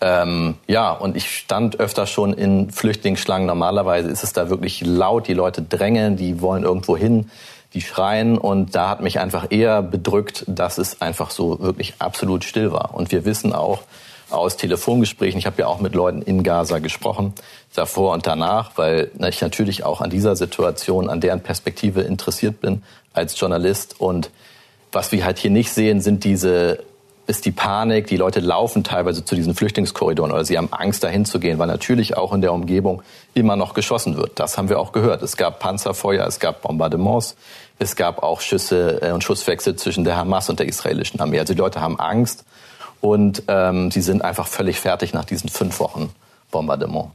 S4: Ähm, ja, und ich stand öfter schon in Flüchtlingsschlangen. Normalerweise ist es da wirklich laut, die Leute drängeln, die wollen irgendwo hin die schreien und da hat mich einfach eher bedrückt, dass es einfach so wirklich absolut still war. Und wir wissen auch aus Telefongesprächen, ich habe ja auch mit Leuten in Gaza gesprochen, davor und danach, weil ich natürlich auch an dieser Situation, an deren Perspektive interessiert bin als Journalist. Und was wir halt hier nicht sehen, sind diese ist die Panik, die Leute laufen teilweise zu diesen Flüchtlingskorridoren oder sie haben Angst dahin zu gehen, weil natürlich auch in der Umgebung immer noch geschossen wird. Das haben wir auch gehört. Es gab Panzerfeuer, es gab Bombardements, es gab auch Schüsse äh, und Schusswechsel zwischen der Hamas und der israelischen Armee. Also die Leute haben Angst und ähm, sie sind einfach völlig fertig nach diesen fünf Wochen Bombardement.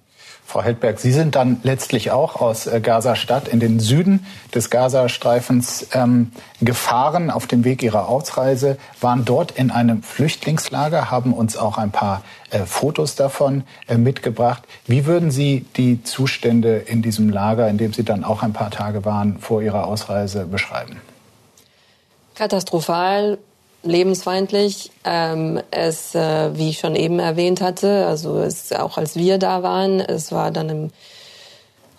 S2: Frau Heldberg, Sie sind dann letztlich auch aus äh, Gaza-Stadt in den Süden des Gazastreifens ähm, gefahren auf dem Weg Ihrer Ausreise, waren dort in einem Flüchtlingslager, haben uns auch ein paar äh, Fotos davon äh, mitgebracht. Wie würden Sie die Zustände in diesem Lager, in dem Sie dann auch ein paar Tage waren, vor Ihrer Ausreise beschreiben?
S1: Katastrophal, lebensfeindlich. Ähm, es, äh, wie ich schon eben erwähnt hatte, also es, auch als wir da waren, es war dann im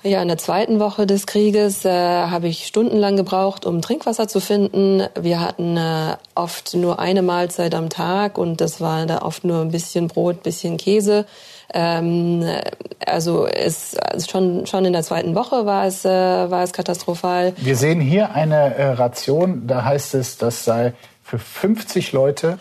S1: ja, in der zweiten Woche des Krieges äh, habe ich stundenlang gebraucht, um Trinkwasser zu finden. Wir hatten äh, oft nur eine Mahlzeit am Tag und das war da oft nur ein bisschen Brot, bisschen Käse. Ähm, also es also schon schon in der zweiten Woche war es äh, war es katastrophal.
S2: Wir sehen hier eine äh, Ration. Da heißt es, das sei für 50 Leute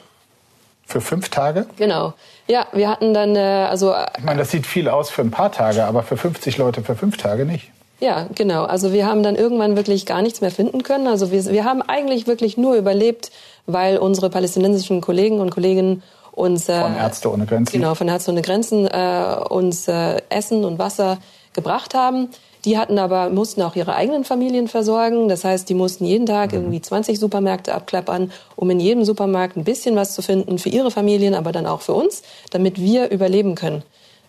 S2: für fünf Tage?
S1: Genau. Ja, wir hatten dann, äh, also.
S2: Ich meine, das sieht viel aus für ein paar Tage, aber für 50 Leute für fünf Tage nicht.
S1: Ja, genau. Also wir haben dann irgendwann wirklich gar nichts mehr finden können. Also wir, wir haben eigentlich wirklich nur überlebt, weil unsere palästinensischen Kollegen und Kolleginnen uns
S2: äh, von Ärzte ohne Grenzen
S1: genau von Ärzte ohne Grenzen äh, uns äh, Essen und Wasser gebracht haben. Die hatten aber, mussten auch ihre eigenen Familien versorgen. Das heißt, die mussten jeden Tag mhm. irgendwie 20 Supermärkte abklappern, um in jedem Supermarkt ein bisschen was zu finden für ihre Familien, aber dann auch für uns, damit wir überleben können.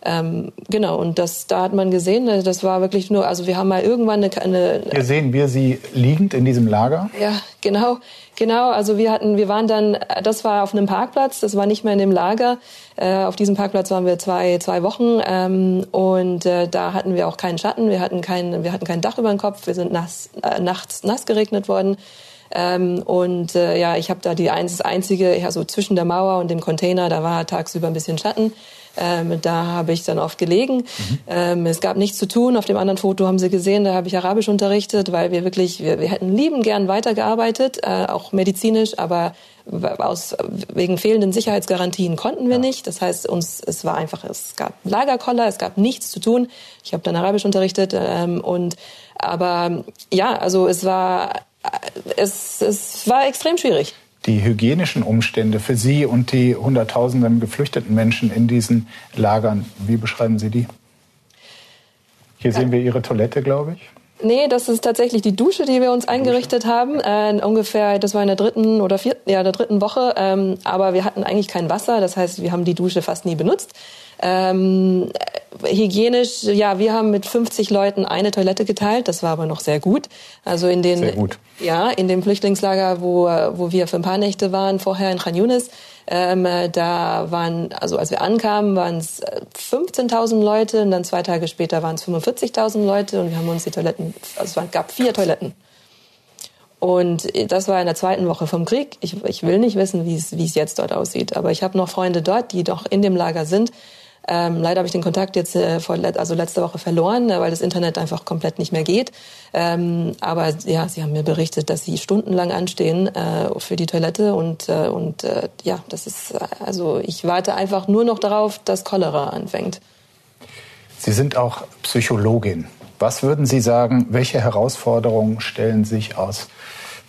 S1: Ähm, genau, und das, da hat man gesehen, äh, das war wirklich nur, also wir haben mal irgendwann eine, eine
S2: Hier sehen wir sie liegend in diesem Lager.
S1: Ja, genau, genau. Also wir hatten, wir waren dann, das war auf einem Parkplatz, das war nicht mehr in dem Lager. Äh, auf diesem Parkplatz waren wir zwei, zwei Wochen ähm, und äh, da hatten wir auch keinen Schatten, wir hatten kein, wir hatten kein Dach über dem Kopf, wir sind nass, äh, nachts nass geregnet worden. Ähm, und äh, ja, ich habe da die eins, das einzige, also zwischen der Mauer und dem Container, da war tagsüber ein bisschen Schatten. Ähm, da habe ich dann oft gelegen. Mhm. Ähm, es gab nichts zu tun. Auf dem anderen Foto haben Sie gesehen, da habe ich Arabisch unterrichtet, weil wir wirklich, wir, wir hätten lieben gern weitergearbeitet, äh, auch medizinisch, aber aus, wegen fehlenden Sicherheitsgarantien konnten wir ja. nicht. Das heißt, uns, es war einfach, es gab Lagerkoller, es gab nichts zu tun. Ich habe dann Arabisch unterrichtet ähm, und aber ja, also es war es, es war extrem schwierig
S2: die hygienischen Umstände für Sie und die Hunderttausenden geflüchteten Menschen in diesen Lagern, wie beschreiben Sie die? Hier sehen wir Ihre Toilette, glaube ich.
S1: Nee, das ist tatsächlich die Dusche, die wir uns eingerichtet haben. Äh, ungefähr, das war in der dritten oder vierten, ja, der dritten Woche. Ähm, aber wir hatten eigentlich kein Wasser. Das heißt, wir haben die Dusche fast nie benutzt. Ähm, hygienisch, ja, wir haben mit 50 Leuten eine Toilette geteilt. Das war aber noch sehr gut. Also in den,
S2: sehr gut.
S1: ja, in dem Flüchtlingslager, wo, wo wir für ein paar Nächte waren, vorher in Khan Yunis, ähm, da waren, also als wir ankamen, waren es 15.000 Leute und dann zwei Tage später waren es 45.000 Leute und wir haben uns die Toiletten, also es gab vier Toiletten. Und das war in der zweiten Woche vom Krieg. Ich, ich will nicht wissen, wie es, jetzt dort aussieht, aber ich habe noch Freunde dort, die doch in dem Lager sind ähm, leider habe ich den Kontakt jetzt äh, vor, also letzte Woche verloren, äh, weil das Internet einfach komplett nicht mehr geht. Ähm, aber ja, sie haben mir berichtet, dass sie stundenlang anstehen äh, für die Toilette und äh, und äh, ja, das ist also ich warte einfach nur noch darauf, dass Cholera anfängt.
S2: Sie sind auch Psychologin. Was würden Sie sagen, welche Herausforderungen stellen sich aus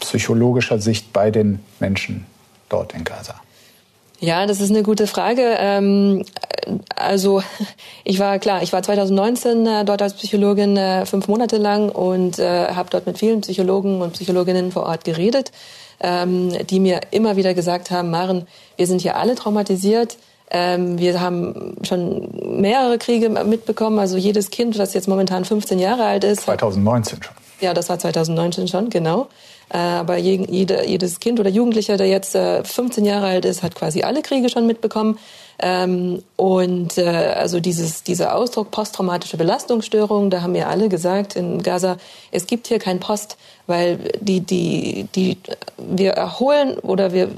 S2: psychologischer Sicht bei den Menschen dort in Gaza?
S1: Ja, das ist eine gute Frage. Ähm, also ich war klar, ich war 2019 äh, dort als Psychologin äh, fünf Monate lang und äh, habe dort mit vielen Psychologen und Psychologinnen vor Ort geredet, ähm, die mir immer wieder gesagt haben, Maren, wir sind hier alle traumatisiert. Ähm, wir haben schon mehrere Kriege mitbekommen. Also jedes Kind, das jetzt momentan 15 Jahre alt ist.
S2: 2019 schon.
S1: Ja, das war 2019 schon, genau. Äh, aber jede, jedes Kind oder Jugendlicher, der jetzt 15 äh, Jahre alt ist, hat quasi alle Kriege schon mitbekommen. Ähm, und äh, also dieses, dieser Ausdruck posttraumatische Belastungsstörung, da haben wir alle gesagt in Gaza, es gibt hier kein Post, weil die, die, die, wir erholen oder wir,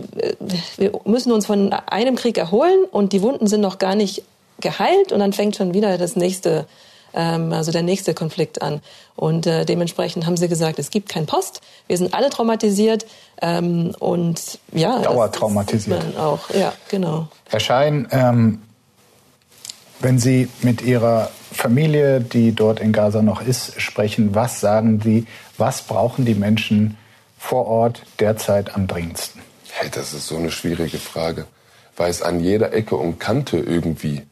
S1: wir müssen uns von einem Krieg erholen und die Wunden sind noch gar nicht geheilt und dann fängt schon wieder das nächste ähm, also der nächste Konflikt an. Und äh, dementsprechend haben sie gesagt, es gibt kein Post, wir sind alle traumatisiert ähm, und ja.
S2: Dauertraumatisiert.
S1: Auch, ja, genau.
S2: Herr Schein, ähm, wenn Sie mit Ihrer Familie, die dort in Gaza noch ist, sprechen, was sagen Sie, was brauchen die Menschen vor Ort derzeit am dringendsten?
S3: Hey, das ist so eine schwierige Frage, weil es an jeder Ecke und Kante irgendwie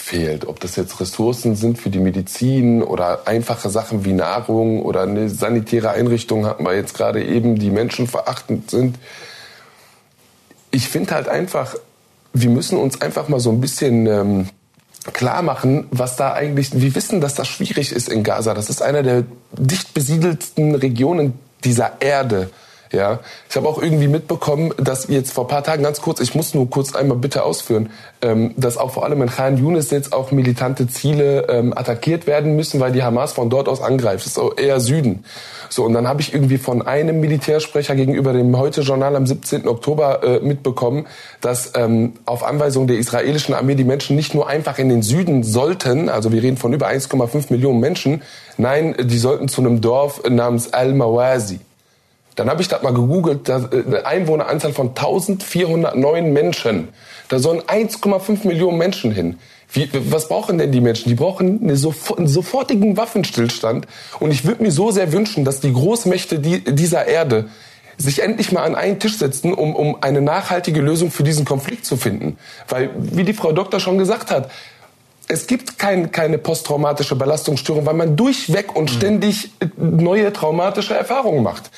S3: fehlt. Ob das jetzt Ressourcen sind für die Medizin oder einfache Sachen wie Nahrung oder eine sanitäre Einrichtung hatten wir jetzt gerade eben, die menschenverachtend sind. Ich finde halt einfach, wir müssen uns einfach mal so ein bisschen ähm, klar machen, was da eigentlich, wir wissen, dass das schwierig ist in Gaza. Das ist einer der dicht besiedelsten Regionen dieser Erde. Ja, ich habe auch irgendwie mitbekommen, dass jetzt vor paar Tagen ganz kurz, ich muss nur kurz einmal bitte ausführen, ähm, dass auch vor allem in Khan Yunis jetzt auch militante Ziele ähm, attackiert werden müssen, weil die Hamas von dort aus angreift. Das ist eher Süden. So und dann habe ich irgendwie von einem Militärsprecher gegenüber dem Heute Journal am 17. Oktober äh, mitbekommen, dass ähm, auf Anweisung der israelischen Armee die Menschen nicht nur einfach in den Süden sollten, also wir reden von über 1,5 Millionen Menschen, nein, die sollten zu einem Dorf namens Al-Mawazi. Dann habe ich das mal gegoogelt, äh, eine Einwohneranzahl von 1409 Menschen. Da sollen 1,5 Millionen Menschen hin. Wie, was brauchen denn die Menschen? Die brauchen eine sofort, einen sofortigen Waffenstillstand. Und ich würde mir so sehr wünschen, dass die Großmächte dieser Erde sich endlich mal an einen Tisch setzen, um, um eine nachhaltige Lösung für diesen Konflikt zu finden. Weil, wie die Frau Doktor schon gesagt hat, es gibt kein, keine posttraumatische Belastungsstörung, weil man durchweg und mhm. ständig neue traumatische Erfahrungen macht.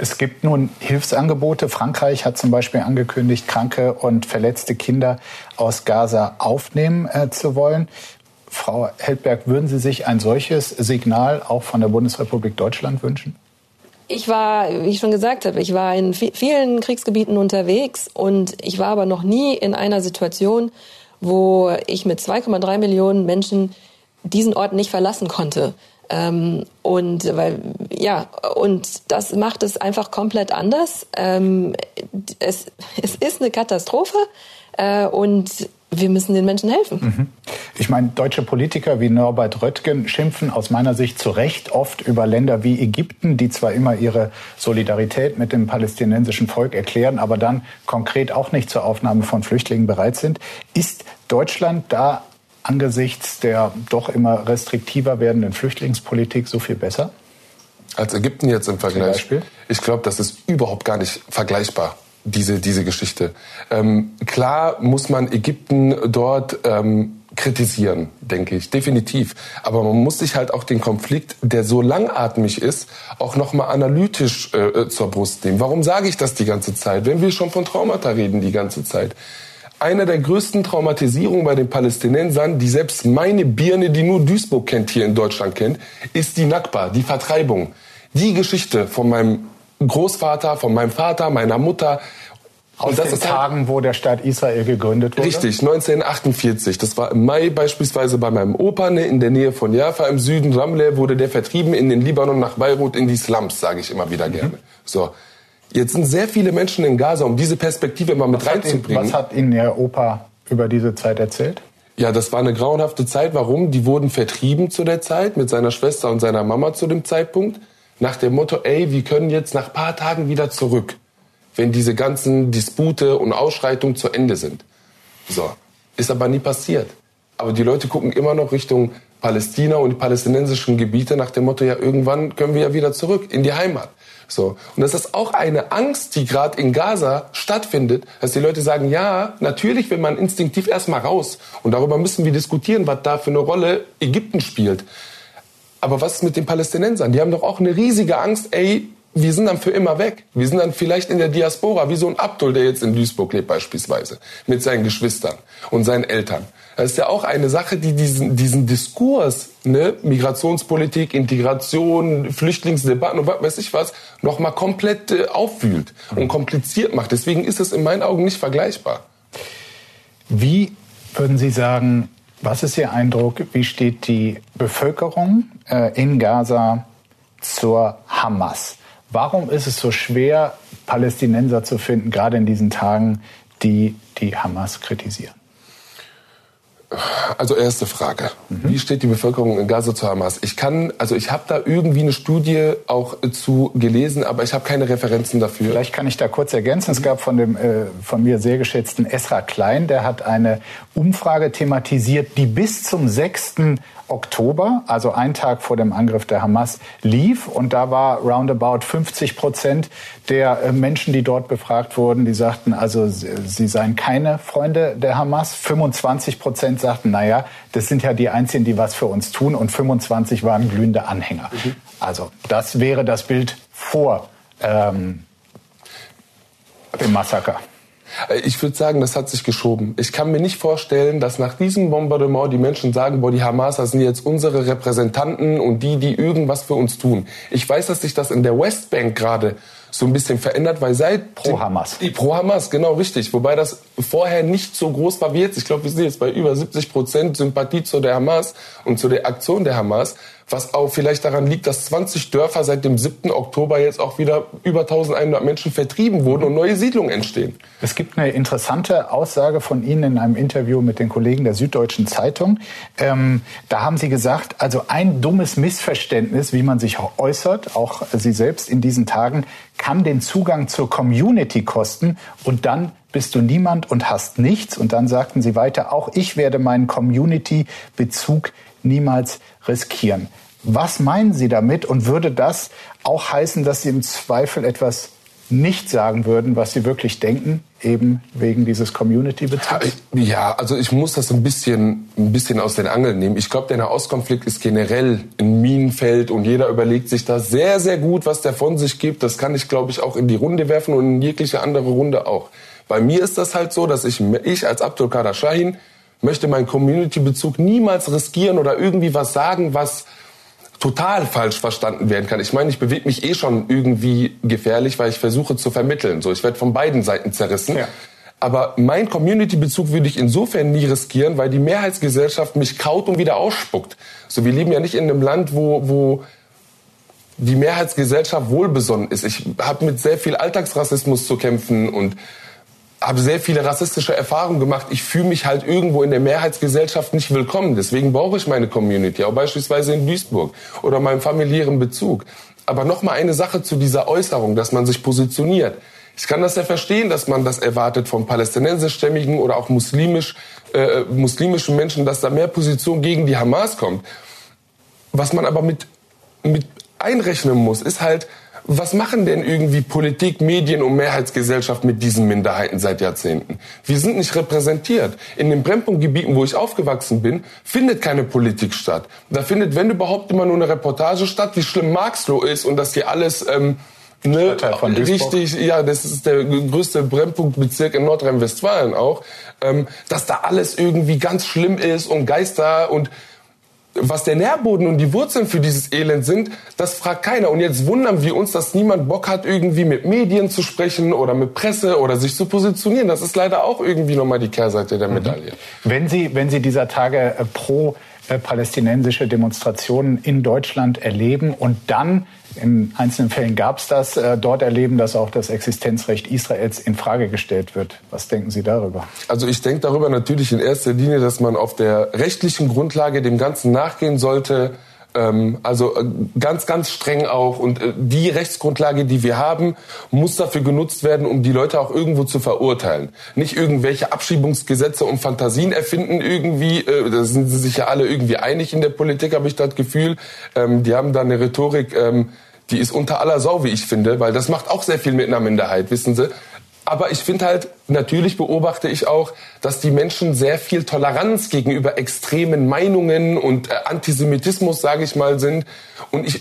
S2: Es gibt nun Hilfsangebote. Frankreich hat zum Beispiel angekündigt, kranke und verletzte Kinder aus Gaza aufnehmen äh, zu wollen. Frau Heldberg, würden Sie sich ein solches Signal auch von der Bundesrepublik Deutschland wünschen?
S1: Ich war, wie ich schon gesagt habe, ich war in vielen Kriegsgebieten unterwegs und ich war aber noch nie in einer Situation, wo ich mit 2,3 Millionen Menschen diesen Ort nicht verlassen konnte. Ähm, und weil ja und das macht es einfach komplett anders. Ähm, es, es ist eine Katastrophe äh, und wir müssen den Menschen helfen. Mhm.
S2: Ich meine, deutsche Politiker wie Norbert Röttgen schimpfen aus meiner Sicht zu Recht oft über Länder wie Ägypten, die zwar immer ihre Solidarität mit dem palästinensischen Volk erklären, aber dann konkret auch nicht zur Aufnahme von Flüchtlingen bereit sind. Ist Deutschland da angesichts der doch immer restriktiver werdenden Flüchtlingspolitik so viel besser?
S3: Als Ägypten jetzt im Vergleich. Ich glaube, das ist überhaupt gar nicht vergleichbar diese, diese Geschichte. Ähm, klar muss man Ägypten dort ähm, kritisieren, denke ich, definitiv. Aber man muss sich halt auch den Konflikt, der so langatmig ist, auch nochmal analytisch äh, zur Brust nehmen. Warum sage ich das die ganze Zeit, wenn wir schon von Traumata reden die ganze Zeit? Eine der größten Traumatisierungen bei den Palästinensern, die selbst meine Birne, die nur Duisburg kennt, hier in Deutschland kennt, ist die Nakba, die Vertreibung. Die Geschichte von meinem Großvater, von meinem Vater, meiner Mutter.
S2: Aus den halt Tagen, halt, wo der Staat Israel gegründet wurde?
S3: Richtig, 1948. Das war im Mai beispielsweise bei meinem Opa ne, in der Nähe von Jaffa im Süden, Ramleh, wurde der vertrieben in den Libanon nach Beirut in die Slums, sage ich immer wieder gerne. Mhm. So, Jetzt sind sehr viele Menschen in Gaza, um diese Perspektive mal mit was reinzubringen.
S2: Hat ihn, was hat Ihnen Ihr Opa über diese Zeit erzählt?
S3: Ja, das war eine grauenhafte Zeit. Warum? Die wurden vertrieben zu der Zeit mit seiner Schwester und seiner Mama zu dem Zeitpunkt. Nach dem Motto, ey, wir können jetzt nach paar Tagen wieder zurück, wenn diese ganzen Dispute und Ausschreitungen zu Ende sind. So. Ist aber nie passiert. Aber die Leute gucken immer noch Richtung Palästina und die palästinensischen Gebiete nach dem Motto, ja, irgendwann können wir ja wieder zurück in die Heimat. So. Und das ist auch eine Angst, die gerade in Gaza stattfindet, dass die Leute sagen, ja, natürlich will man instinktiv erstmal raus. Und darüber müssen wir diskutieren, was da für eine Rolle Ägypten spielt. Aber was ist mit den Palästinensern? Die haben doch auch eine riesige Angst, ey, wir sind dann für immer weg. Wir sind dann vielleicht in der Diaspora, wie so ein Abdul, der jetzt in Duisburg lebt beispielsweise, mit seinen Geschwistern und seinen Eltern. Das ist ja auch eine Sache, die diesen, diesen Diskurs, ne, Migrationspolitik, Integration, Flüchtlingsdebatten und was weiß ich was, nochmal komplett äh, aufwühlt und kompliziert macht. Deswegen ist es in meinen Augen nicht vergleichbar.
S2: Wie würden Sie sagen, was ist Ihr Eindruck, wie steht die Bevölkerung äh, in Gaza zur Hamas? Warum ist es so schwer, Palästinenser zu finden, gerade in diesen Tagen, die die Hamas kritisieren?
S3: Also erste Frage. Mhm. Wie steht die Bevölkerung in Gaza zu Hamas? Ich kann, also ich habe da irgendwie eine Studie auch zu gelesen, aber ich habe keine Referenzen dafür.
S2: Vielleicht kann ich da kurz ergänzen. Es gab von dem äh, von mir sehr geschätzten Esra Klein, der hat eine Umfrage thematisiert, die bis zum 6. Oktober, also ein Tag vor dem Angriff der Hamas, lief. Und da war roundabout 50 Prozent der äh, Menschen, die dort befragt wurden, die sagten, also sie seien keine Freunde der Hamas. 25 Prozent sagten, naja, das sind ja die Einzigen, die was für uns tun. Und 25 waren glühende Anhänger. Mhm. Also das wäre das Bild vor ähm, dem Massaker.
S3: Ich würde sagen, das hat sich geschoben. Ich kann mir nicht vorstellen, dass nach diesem Bombardement die Menschen sagen, boah, die Hamas, sind jetzt unsere Repräsentanten und die, die irgendwas für uns tun. Ich weiß, dass sich das in der Westbank gerade so ein bisschen verändert, weil seit
S2: pro Hamas.
S3: Die, pro Hamas, genau richtig. Wobei das vorher nicht so groß war wie jetzt. Ich glaube, wir sind jetzt bei über 70 Prozent Sympathie zu der Hamas und zu der Aktion der Hamas was auch vielleicht daran liegt, dass 20 Dörfer seit dem 7. Oktober jetzt auch wieder über 1100 Menschen vertrieben wurden und neue Siedlungen entstehen.
S2: Es gibt eine interessante Aussage von Ihnen in einem Interview mit den Kollegen der Süddeutschen Zeitung. Ähm, da haben Sie gesagt, also ein dummes Missverständnis, wie man sich äußert, auch Sie selbst in diesen Tagen, kann den Zugang zur Community kosten und dann bist du niemand und hast nichts. Und dann sagten sie weiter, auch ich werde meinen Community-Bezug niemals riskieren. Was meinen Sie damit? Und würde das auch heißen, dass Sie im Zweifel etwas nicht sagen würden, was Sie wirklich denken, eben wegen dieses Community-Bezugs?
S3: Ja, also ich muss das ein bisschen, ein bisschen aus den Angeln nehmen. Ich glaube, der Nahostkonflikt ist generell ein Minenfeld und jeder überlegt sich da sehr, sehr gut, was der von sich gibt. Das kann ich, glaube ich, auch in die Runde werfen und in jegliche andere Runde auch. Bei mir ist das halt so, dass ich, ich als Abdul Kader Shahin möchte meinen Community-Bezug niemals riskieren oder irgendwie was sagen, was total falsch verstanden werden kann. Ich meine, ich bewege mich eh schon irgendwie gefährlich, weil ich versuche zu vermitteln. So, ich werde von beiden Seiten zerrissen. Ja. Aber mein Community-Bezug würde ich insofern nie riskieren, weil die Mehrheitsgesellschaft mich kaut und wieder ausspuckt. So, wir leben ja nicht in einem Land, wo, wo die Mehrheitsgesellschaft wohlbesonnen ist. Ich habe mit sehr viel Alltagsrassismus zu kämpfen und habe sehr viele rassistische Erfahrungen gemacht. Ich fühle mich halt irgendwo in der Mehrheitsgesellschaft nicht willkommen. Deswegen brauche ich meine Community, auch beispielsweise in Duisburg oder meinem familiären Bezug. Aber noch mal eine Sache zu dieser Äußerung, dass man sich positioniert. Ich kann das ja verstehen, dass man das erwartet von palästinensischstämmigen oder auch muslimisch, äh, muslimischen Menschen, dass da mehr Position gegen die Hamas kommt. Was man aber mit, mit einrechnen muss, ist halt, was machen denn irgendwie Politik, Medien und Mehrheitsgesellschaft mit diesen Minderheiten seit Jahrzehnten? Wir sind nicht repräsentiert. In den Brennpunktgebieten, wo ich aufgewachsen bin, findet keine Politik statt. Da findet, wenn überhaupt, immer nur eine Reportage statt, wie schlimm Marxloh ist und dass hier alles... Ähm, Ne, richtig, ja, das ist der größte Brennpunktbezirk in Nordrhein-Westfalen auch, ähm, dass da alles irgendwie ganz schlimm ist und Geister und was der Nährboden und die Wurzeln für dieses Elend sind, das fragt keiner. Und jetzt wundern wir uns, dass niemand Bock hat, irgendwie mit Medien zu sprechen oder mit Presse oder sich zu positionieren. Das ist leider auch irgendwie nochmal die Kehrseite der mhm. Medaille.
S2: Wenn Sie, wenn Sie dieser Tage äh, pro äh, palästinensische Demonstrationen in Deutschland erleben und dann in einzelnen Fällen gab es das, äh, dort erleben, dass auch das Existenzrecht Israels in Frage gestellt wird. Was denken Sie darüber?
S3: Also ich denke darüber natürlich in erster Linie, dass man auf der rechtlichen Grundlage dem Ganzen nachgehen sollte. Ähm, also äh, ganz, ganz streng auch. Und äh, die Rechtsgrundlage, die wir haben, muss dafür genutzt werden, um die Leute auch irgendwo zu verurteilen. Nicht irgendwelche Abschiebungsgesetze und Fantasien erfinden irgendwie. Äh, da sind sie sich ja alle irgendwie einig in der Politik, habe ich das Gefühl. Ähm, die haben da eine Rhetorik, ähm, die ist unter aller Sau, wie ich finde, weil das macht auch sehr viel mit einer Minderheit, wissen Sie. Aber ich finde halt, natürlich beobachte ich auch, dass die Menschen sehr viel Toleranz gegenüber extremen Meinungen und äh, Antisemitismus, sage ich mal, sind. Und ich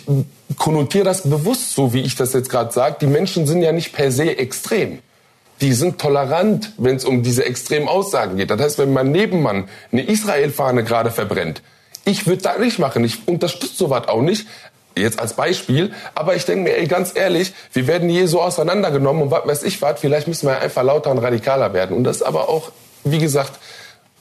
S3: konnotiere das bewusst so, wie ich das jetzt gerade sage. Die Menschen sind ja nicht per se extrem. Die sind tolerant, wenn es um diese extremen Aussagen geht. Das heißt, wenn mein Nebenmann eine Israel-Fahne gerade verbrennt, ich würde das nicht machen. Ich unterstütze sowas auch nicht. Jetzt als Beispiel. Aber ich denke mir, ey, ganz ehrlich, wir werden hier so auseinandergenommen und was weiß ich was. Vielleicht müssen wir einfach lauter und radikaler werden. Und das ist aber auch, wie gesagt,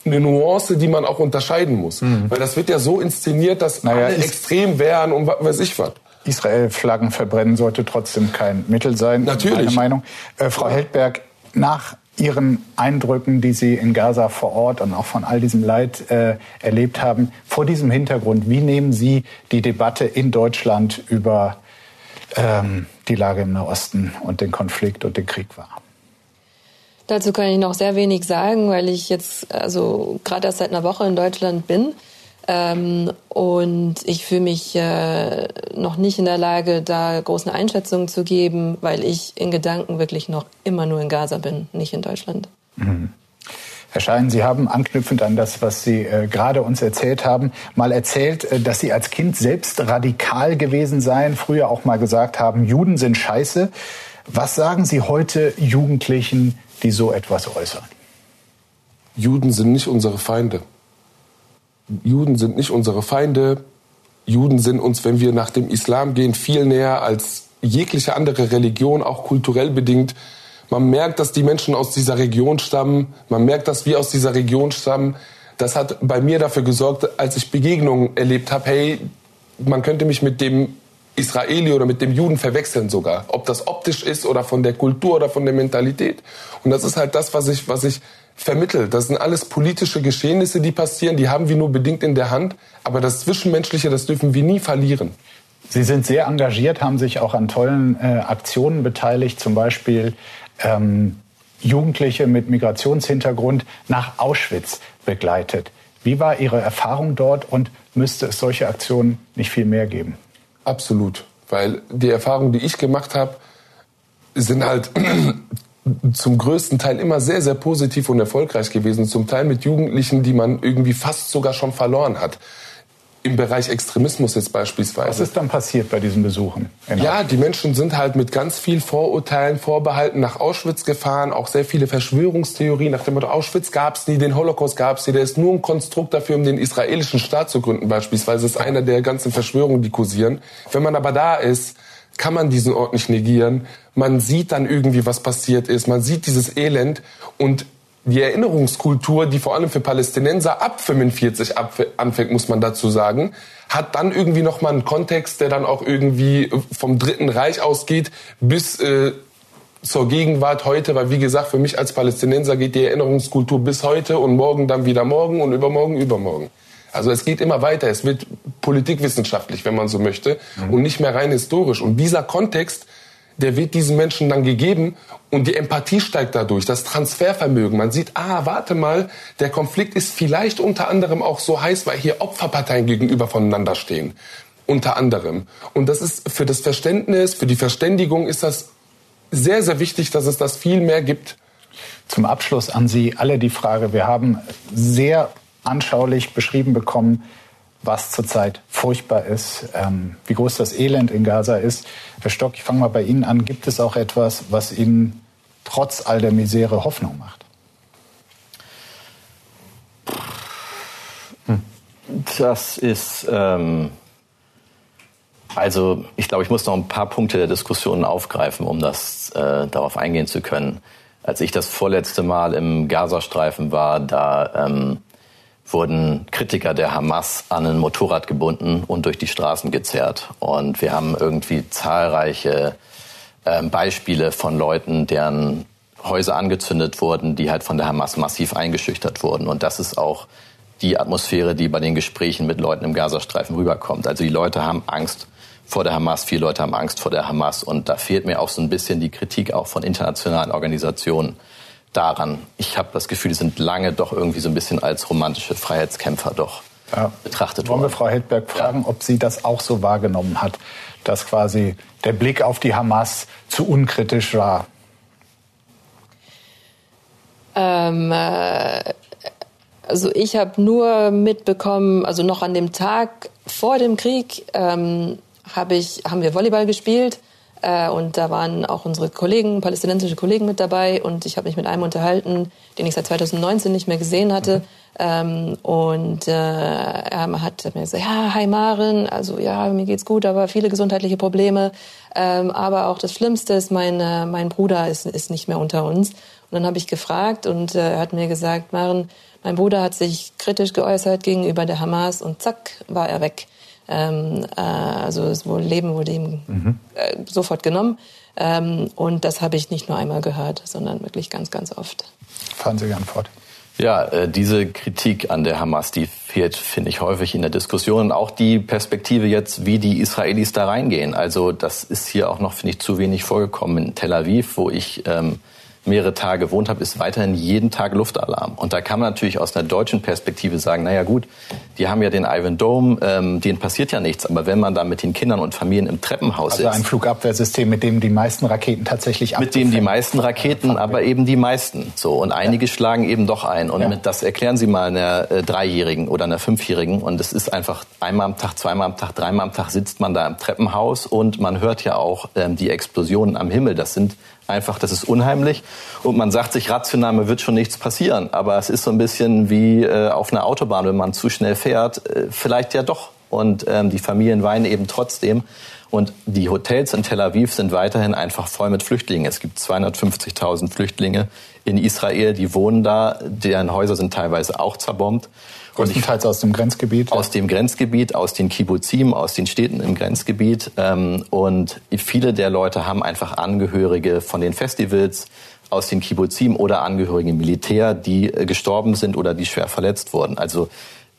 S3: eine Nuance, die man auch unterscheiden muss. Mhm. Weil das wird ja so inszeniert, dass naja, alle extrem wären und was weiß ich was.
S2: Israel-Flaggen verbrennen sollte trotzdem kein Mittel sein.
S3: Natürlich.
S2: Meine Meinung. Äh, Frau Heldberg, nach Ihren Eindrücken, die Sie in Gaza vor Ort und auch von all diesem Leid äh, erlebt haben. Vor diesem Hintergrund, wie nehmen Sie die Debatte in Deutschland über ähm, die Lage im Nahosten und den Konflikt und den Krieg wahr?
S1: Dazu kann ich noch sehr wenig sagen, weil ich jetzt also gerade erst seit einer Woche in Deutschland bin. Ähm, und ich fühle mich äh, noch nicht in der Lage, da große Einschätzungen zu geben, weil ich in Gedanken wirklich noch immer nur in Gaza bin, nicht in Deutschland. Mhm.
S2: Herr Schein, Sie haben anknüpfend an das, was Sie äh, gerade uns erzählt haben, mal erzählt, äh, dass Sie als Kind selbst radikal gewesen seien, früher auch mal gesagt haben, Juden sind scheiße. Was sagen Sie heute Jugendlichen, die so etwas äußern?
S3: Juden sind nicht unsere Feinde. Juden sind nicht unsere Feinde. Juden sind uns, wenn wir nach dem Islam gehen, viel näher als jegliche andere Religion, auch kulturell bedingt. Man merkt, dass die Menschen aus dieser Region stammen. Man merkt, dass wir aus dieser Region stammen. Das hat bei mir dafür gesorgt, als ich Begegnungen erlebt habe, hey, man könnte mich mit dem Israeli oder mit dem Juden verwechseln sogar. Ob das optisch ist oder von der Kultur oder von der Mentalität. Und das ist halt das, was ich, was ich vermittelt. Das sind alles politische Geschehnisse, die passieren, die haben wir nur bedingt in der Hand. Aber das Zwischenmenschliche, das dürfen wir nie verlieren.
S2: Sie sind sehr engagiert, haben sich auch an tollen äh, Aktionen beteiligt, zum Beispiel ähm, Jugendliche mit Migrationshintergrund nach Auschwitz begleitet. Wie war Ihre Erfahrung dort und müsste es solche Aktionen nicht viel mehr geben?
S3: Absolut, weil die Erfahrungen, die ich gemacht habe, sind halt zum größten Teil immer sehr, sehr positiv und erfolgreich gewesen. Zum Teil mit Jugendlichen, die man irgendwie fast sogar schon verloren hat. Im Bereich Extremismus jetzt beispielsweise.
S2: Was ist dann passiert bei diesen Besuchen?
S3: Ja, die Menschen sind halt mit ganz viel Vorurteilen, Vorbehalten nach Auschwitz gefahren. Auch sehr viele Verschwörungstheorien nach dem Motto, Auschwitz gab es nie, den Holocaust gab es nie. Der ist nur ein Konstrukt dafür, um den israelischen Staat zu gründen beispielsweise. Das ist einer der ganzen Verschwörungen, die kursieren. Wenn man aber da ist, kann man diesen Ort nicht negieren. Man sieht dann irgendwie, was passiert ist. Man sieht dieses Elend und die Erinnerungskultur, die vor allem für Palästinenser ab 45 anfängt, muss man dazu sagen, hat dann irgendwie noch mal einen Kontext, der dann auch irgendwie vom Dritten Reich ausgeht bis äh, zur Gegenwart heute, weil wie gesagt, für mich als Palästinenser geht die Erinnerungskultur bis heute und morgen dann wieder morgen und übermorgen übermorgen. Also es geht immer weiter. Es wird politikwissenschaftlich, wenn man so möchte, mhm. und nicht mehr rein historisch. Und dieser Kontext, der wird diesen Menschen dann gegeben und die Empathie steigt dadurch, das Transfervermögen. Man sieht, ah, warte mal, der Konflikt ist vielleicht unter anderem auch so heiß, weil hier Opferparteien gegenüber voneinander stehen. Unter anderem. Und das ist für das Verständnis, für die Verständigung ist das sehr, sehr wichtig, dass es das viel mehr gibt.
S2: Zum Abschluss an Sie alle die Frage, wir haben sehr anschaulich beschrieben bekommen, was zurzeit furchtbar ist, ähm, wie groß das Elend in Gaza ist. Herr Stock, ich fange mal bei Ihnen an. Gibt es auch etwas, was Ihnen trotz all der Misere Hoffnung macht?
S4: Hm. Das ist, ähm, also ich glaube, ich muss noch ein paar Punkte der Diskussion aufgreifen, um das äh, darauf eingehen zu können. Als ich das vorletzte Mal im Gazastreifen war, da ähm, wurden Kritiker der Hamas an ein Motorrad gebunden und durch die Straßen gezerrt. Und wir haben irgendwie zahlreiche äh, Beispiele von Leuten, deren Häuser angezündet wurden, die halt von der Hamas massiv eingeschüchtert wurden. Und das ist auch die Atmosphäre, die bei den Gesprächen mit Leuten im Gazastreifen rüberkommt. Also die Leute haben Angst vor der Hamas, viele Leute haben Angst vor der Hamas. Und da fehlt mir auch so ein bisschen die Kritik auch von internationalen Organisationen daran. Ich habe das Gefühl, die sind lange doch irgendwie so ein bisschen als romantische Freiheitskämpfer doch ja. betrachtet
S2: worden. Wollen wir Frau Hedberg fragen, ja. ob sie das auch so wahrgenommen hat, dass quasi der Blick auf die Hamas zu unkritisch war?
S1: Ähm, äh, also ich habe nur mitbekommen, also noch an dem Tag vor dem Krieg ähm, hab ich, haben wir Volleyball gespielt und da waren auch unsere Kollegen, palästinensische Kollegen mit dabei. Und ich habe mich mit einem unterhalten, den ich seit 2019 nicht mehr gesehen hatte. Mhm. Ähm, und äh, er hat mir gesagt, ja, hi Maren, also ja, mir geht's gut, aber viele gesundheitliche Probleme. Ähm, aber auch das Schlimmste ist, mein, äh, mein Bruder ist, ist nicht mehr unter uns. Und dann habe ich gefragt und äh, er hat mir gesagt, Maren, mein Bruder hat sich kritisch geäußert gegenüber der Hamas und zack, war er weg. Ähm, äh, also das Leben wurde ihm mhm. äh, sofort genommen. Ähm, und das habe ich nicht nur einmal gehört, sondern wirklich ganz, ganz oft.
S2: Fahren Sie gern fort.
S4: Ja, äh, diese Kritik an der Hamas, die fehlt, finde ich, häufig in der Diskussion. Und auch die Perspektive jetzt, wie die Israelis da reingehen. Also das ist hier auch noch, finde ich, zu wenig vorgekommen. In Tel Aviv, wo ich ähm, mehrere Tage gewohnt habe, ist weiterhin jeden Tag Luftalarm. Und da kann man natürlich aus einer deutschen Perspektive sagen, naja gut, die haben ja den Ivan Dome, ähm, denen passiert ja nichts. Aber wenn man da mit den Kindern und Familien im Treppenhaus
S2: also ist... Also ein Flugabwehrsystem, mit dem die meisten Raketen tatsächlich
S4: Mit dem die meisten Raketen, aber eben die meisten. So Und einige ja. schlagen eben doch ein. Und ja. mit, das erklären Sie mal einer äh, Dreijährigen oder einer Fünfjährigen. Und es ist einfach einmal am Tag, zweimal am Tag, dreimal am Tag sitzt man da im Treppenhaus und man hört ja auch ähm, die Explosionen am Himmel. Das sind einfach, das ist unheimlich. Und man sagt sich rational, mir wird schon nichts passieren. Aber es ist so ein bisschen wie äh, auf einer Autobahn, wenn man zu schnell fährt, äh, vielleicht ja doch. Und ähm, die Familien weinen eben trotzdem. Und die Hotels in Tel Aviv sind weiterhin einfach voll mit Flüchtlingen. Es gibt 250.000 Flüchtlinge in Israel, die wohnen da. Deren Häuser sind teilweise auch zerbombt.
S2: Größtenteils aus dem Grenzgebiet?
S4: Aus dem Grenzgebiet, aus den Kibbuzim, aus den Städten im Grenzgebiet. Ähm, und viele der Leute haben einfach Angehörige von den Festivals aus den Kibbuzim oder Angehörige im Militär, die äh, gestorben sind oder die schwer verletzt wurden. Also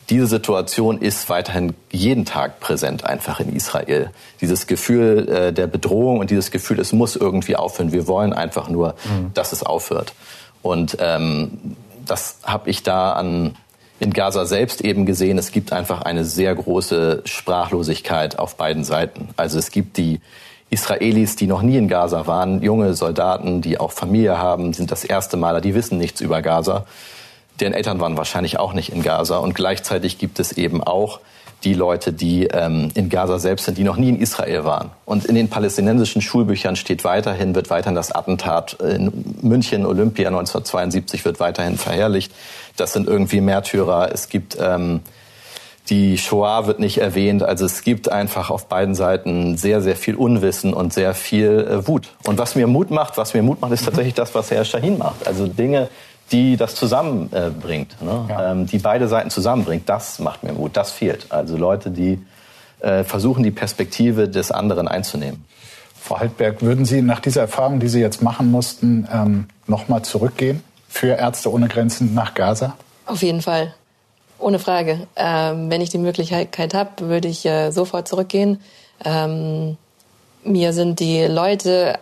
S4: diese Situation ist weiterhin jeden Tag präsent einfach in Israel. Dieses Gefühl äh, der Bedrohung und dieses Gefühl, es muss irgendwie aufhören. Wir wollen einfach nur, mhm. dass es aufhört. Und ähm, das habe ich da an in Gaza selbst eben gesehen, es gibt einfach eine sehr große Sprachlosigkeit auf beiden Seiten. Also es gibt die Israelis, die noch nie in Gaza waren, junge Soldaten, die auch Familie haben, sind das erste Maler, die wissen nichts über Gaza. Deren Eltern waren wahrscheinlich auch nicht in Gaza. Und gleichzeitig gibt es eben auch die Leute, die ähm, in Gaza selbst sind, die noch nie in Israel waren. Und in den palästinensischen Schulbüchern steht weiterhin, wird weiterhin das Attentat in München, Olympia 1972 wird weiterhin verherrlicht. Das sind irgendwie Märtyrer. Es gibt ähm, die Shoah wird nicht erwähnt. Also es gibt einfach auf beiden Seiten sehr, sehr viel Unwissen und sehr viel äh, Wut. Und was mir Mut macht, was mir Mut macht, ist tatsächlich das, was Herr Shahin macht. Also Dinge, die das zusammenbringt, äh, ne? ja. ähm, die beide Seiten zusammenbringt, das macht mir Mut. Das fehlt. Also Leute, die äh, versuchen, die Perspektive des anderen einzunehmen.
S2: Frau Haltberg, würden Sie nach dieser Erfahrung, die Sie jetzt machen mussten, ähm, nochmal zurückgehen für Ärzte ohne Grenzen nach Gaza?
S1: Auf jeden Fall. Ohne Frage. Ähm, wenn ich die Möglichkeit habe, würde ich äh, sofort zurückgehen. Ähm, mir sind die Leute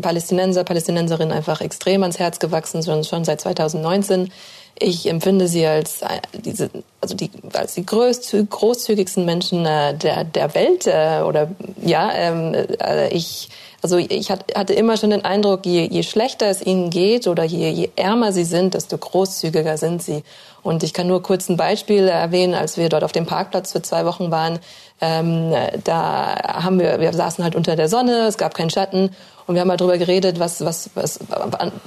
S1: Palästinenser, Palästinenserinnen einfach extrem ans Herz gewachsen, schon, schon seit 2019. Ich empfinde sie als äh, diese, also die, als die größzü großzügigsten Menschen äh, der, der Welt äh, oder ja, ähm, äh, ich also ich hatte immer schon den Eindruck, je, je schlechter es ihnen geht oder je, je ärmer sie sind, desto großzügiger sind sie. Und ich kann nur kurz ein Beispiel erwähnen, als wir dort auf dem Parkplatz für zwei Wochen waren. Ähm, da haben wir, wir saßen halt unter der Sonne, es gab keinen Schatten und wir haben mal drüber geredet, was, was, was,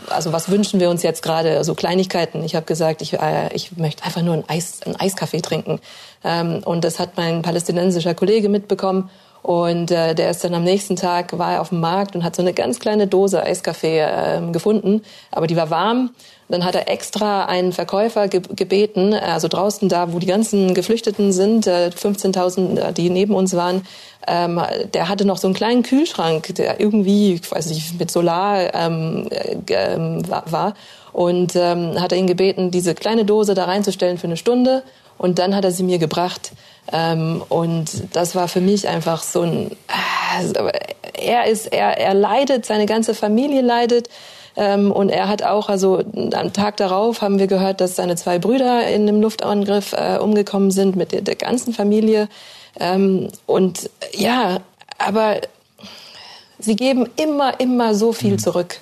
S1: also was wünschen wir uns jetzt gerade, so Kleinigkeiten. Ich habe gesagt, ich, äh, ich möchte einfach nur ein Eis, einen Eiskaffee trinken. Ähm, und das hat mein palästinensischer Kollege mitbekommen und äh, der ist dann am nächsten Tag, war er auf dem Markt und hat so eine ganz kleine Dose Eiskaffee äh, gefunden, aber die war warm. Dann hat er extra einen Verkäufer ge gebeten, also draußen da, wo die ganzen Geflüchteten sind, äh, 15.000, äh, die neben uns waren, ähm, der hatte noch so einen kleinen Kühlschrank, der irgendwie, ich weiß nicht, mit Solar ähm, äh, war. Und ähm, hat er ihn gebeten, diese kleine Dose da reinzustellen für eine Stunde. Und dann hat er sie mir gebracht. Ähm, und das war für mich einfach so ein, äh, er ist, er, er leidet, seine ganze Familie leidet. Ähm, und er hat auch, also am Tag darauf haben wir gehört, dass seine zwei Brüder in einem Luftangriff äh, umgekommen sind mit der, der ganzen Familie. Ähm, und ja, aber sie geben immer, immer so viel mhm. zurück.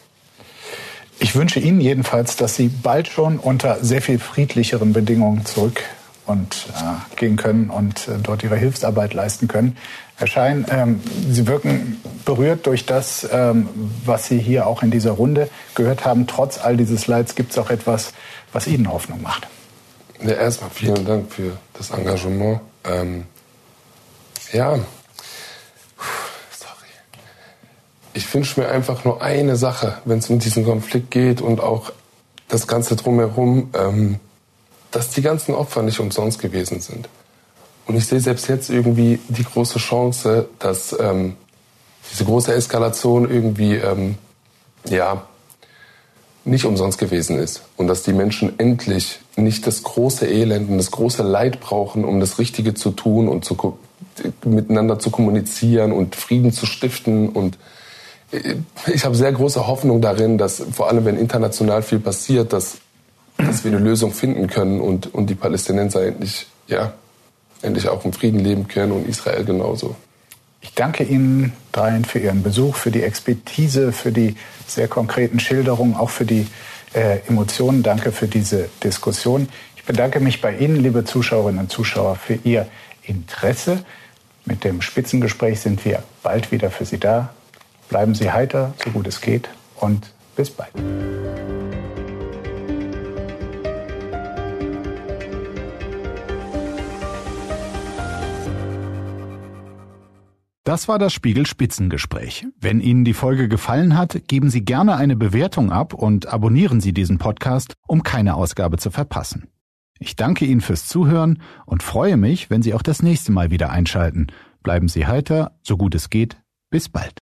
S2: Ich wünsche Ihnen jedenfalls, dass Sie bald schon unter sehr viel friedlicheren Bedingungen zurück und äh, gehen können und äh, dort ihre Hilfsarbeit leisten können. Herr Schein, ähm, Sie wirken berührt durch das, ähm, was Sie hier auch in dieser Runde gehört haben. Trotz all dieses Leids gibt es auch etwas, was Ihnen Hoffnung macht.
S3: Ja, erstmal vielen Dank für das Engagement. Ähm, ja, sorry. Ich wünsche mir einfach nur eine Sache, wenn es um diesen Konflikt geht und auch das Ganze drumherum. Ähm, dass die ganzen Opfer nicht umsonst gewesen sind. Und ich sehe selbst jetzt irgendwie die große Chance, dass ähm, diese große Eskalation irgendwie ähm, ja nicht umsonst gewesen ist und dass die Menschen endlich nicht das große Elend und das große Leid brauchen, um das Richtige zu tun und zu, miteinander zu kommunizieren und Frieden zu stiften. Und äh, ich habe sehr große Hoffnung darin, dass vor allem, wenn international viel passiert, dass, dass wir eine Lösung finden können und, und die Palästinenser endlich, ja, endlich auch im Frieden leben können und Israel genauso.
S2: Ich danke Ihnen dreien für Ihren Besuch, für die Expertise, für die sehr konkreten Schilderungen, auch für die äh, Emotionen. Danke für diese Diskussion. Ich bedanke mich bei Ihnen, liebe Zuschauerinnen und Zuschauer, für Ihr Interesse. Mit dem Spitzengespräch sind wir bald wieder für Sie da. Bleiben Sie heiter, so gut es geht und bis bald. Das war das Spiegel Spitzengespräch. Wenn Ihnen die Folge gefallen hat, geben Sie gerne eine Bewertung ab und abonnieren Sie diesen Podcast, um keine Ausgabe zu verpassen. Ich danke Ihnen fürs Zuhören und freue mich, wenn Sie auch das nächste Mal wieder einschalten. Bleiben Sie heiter, so gut es geht. Bis bald.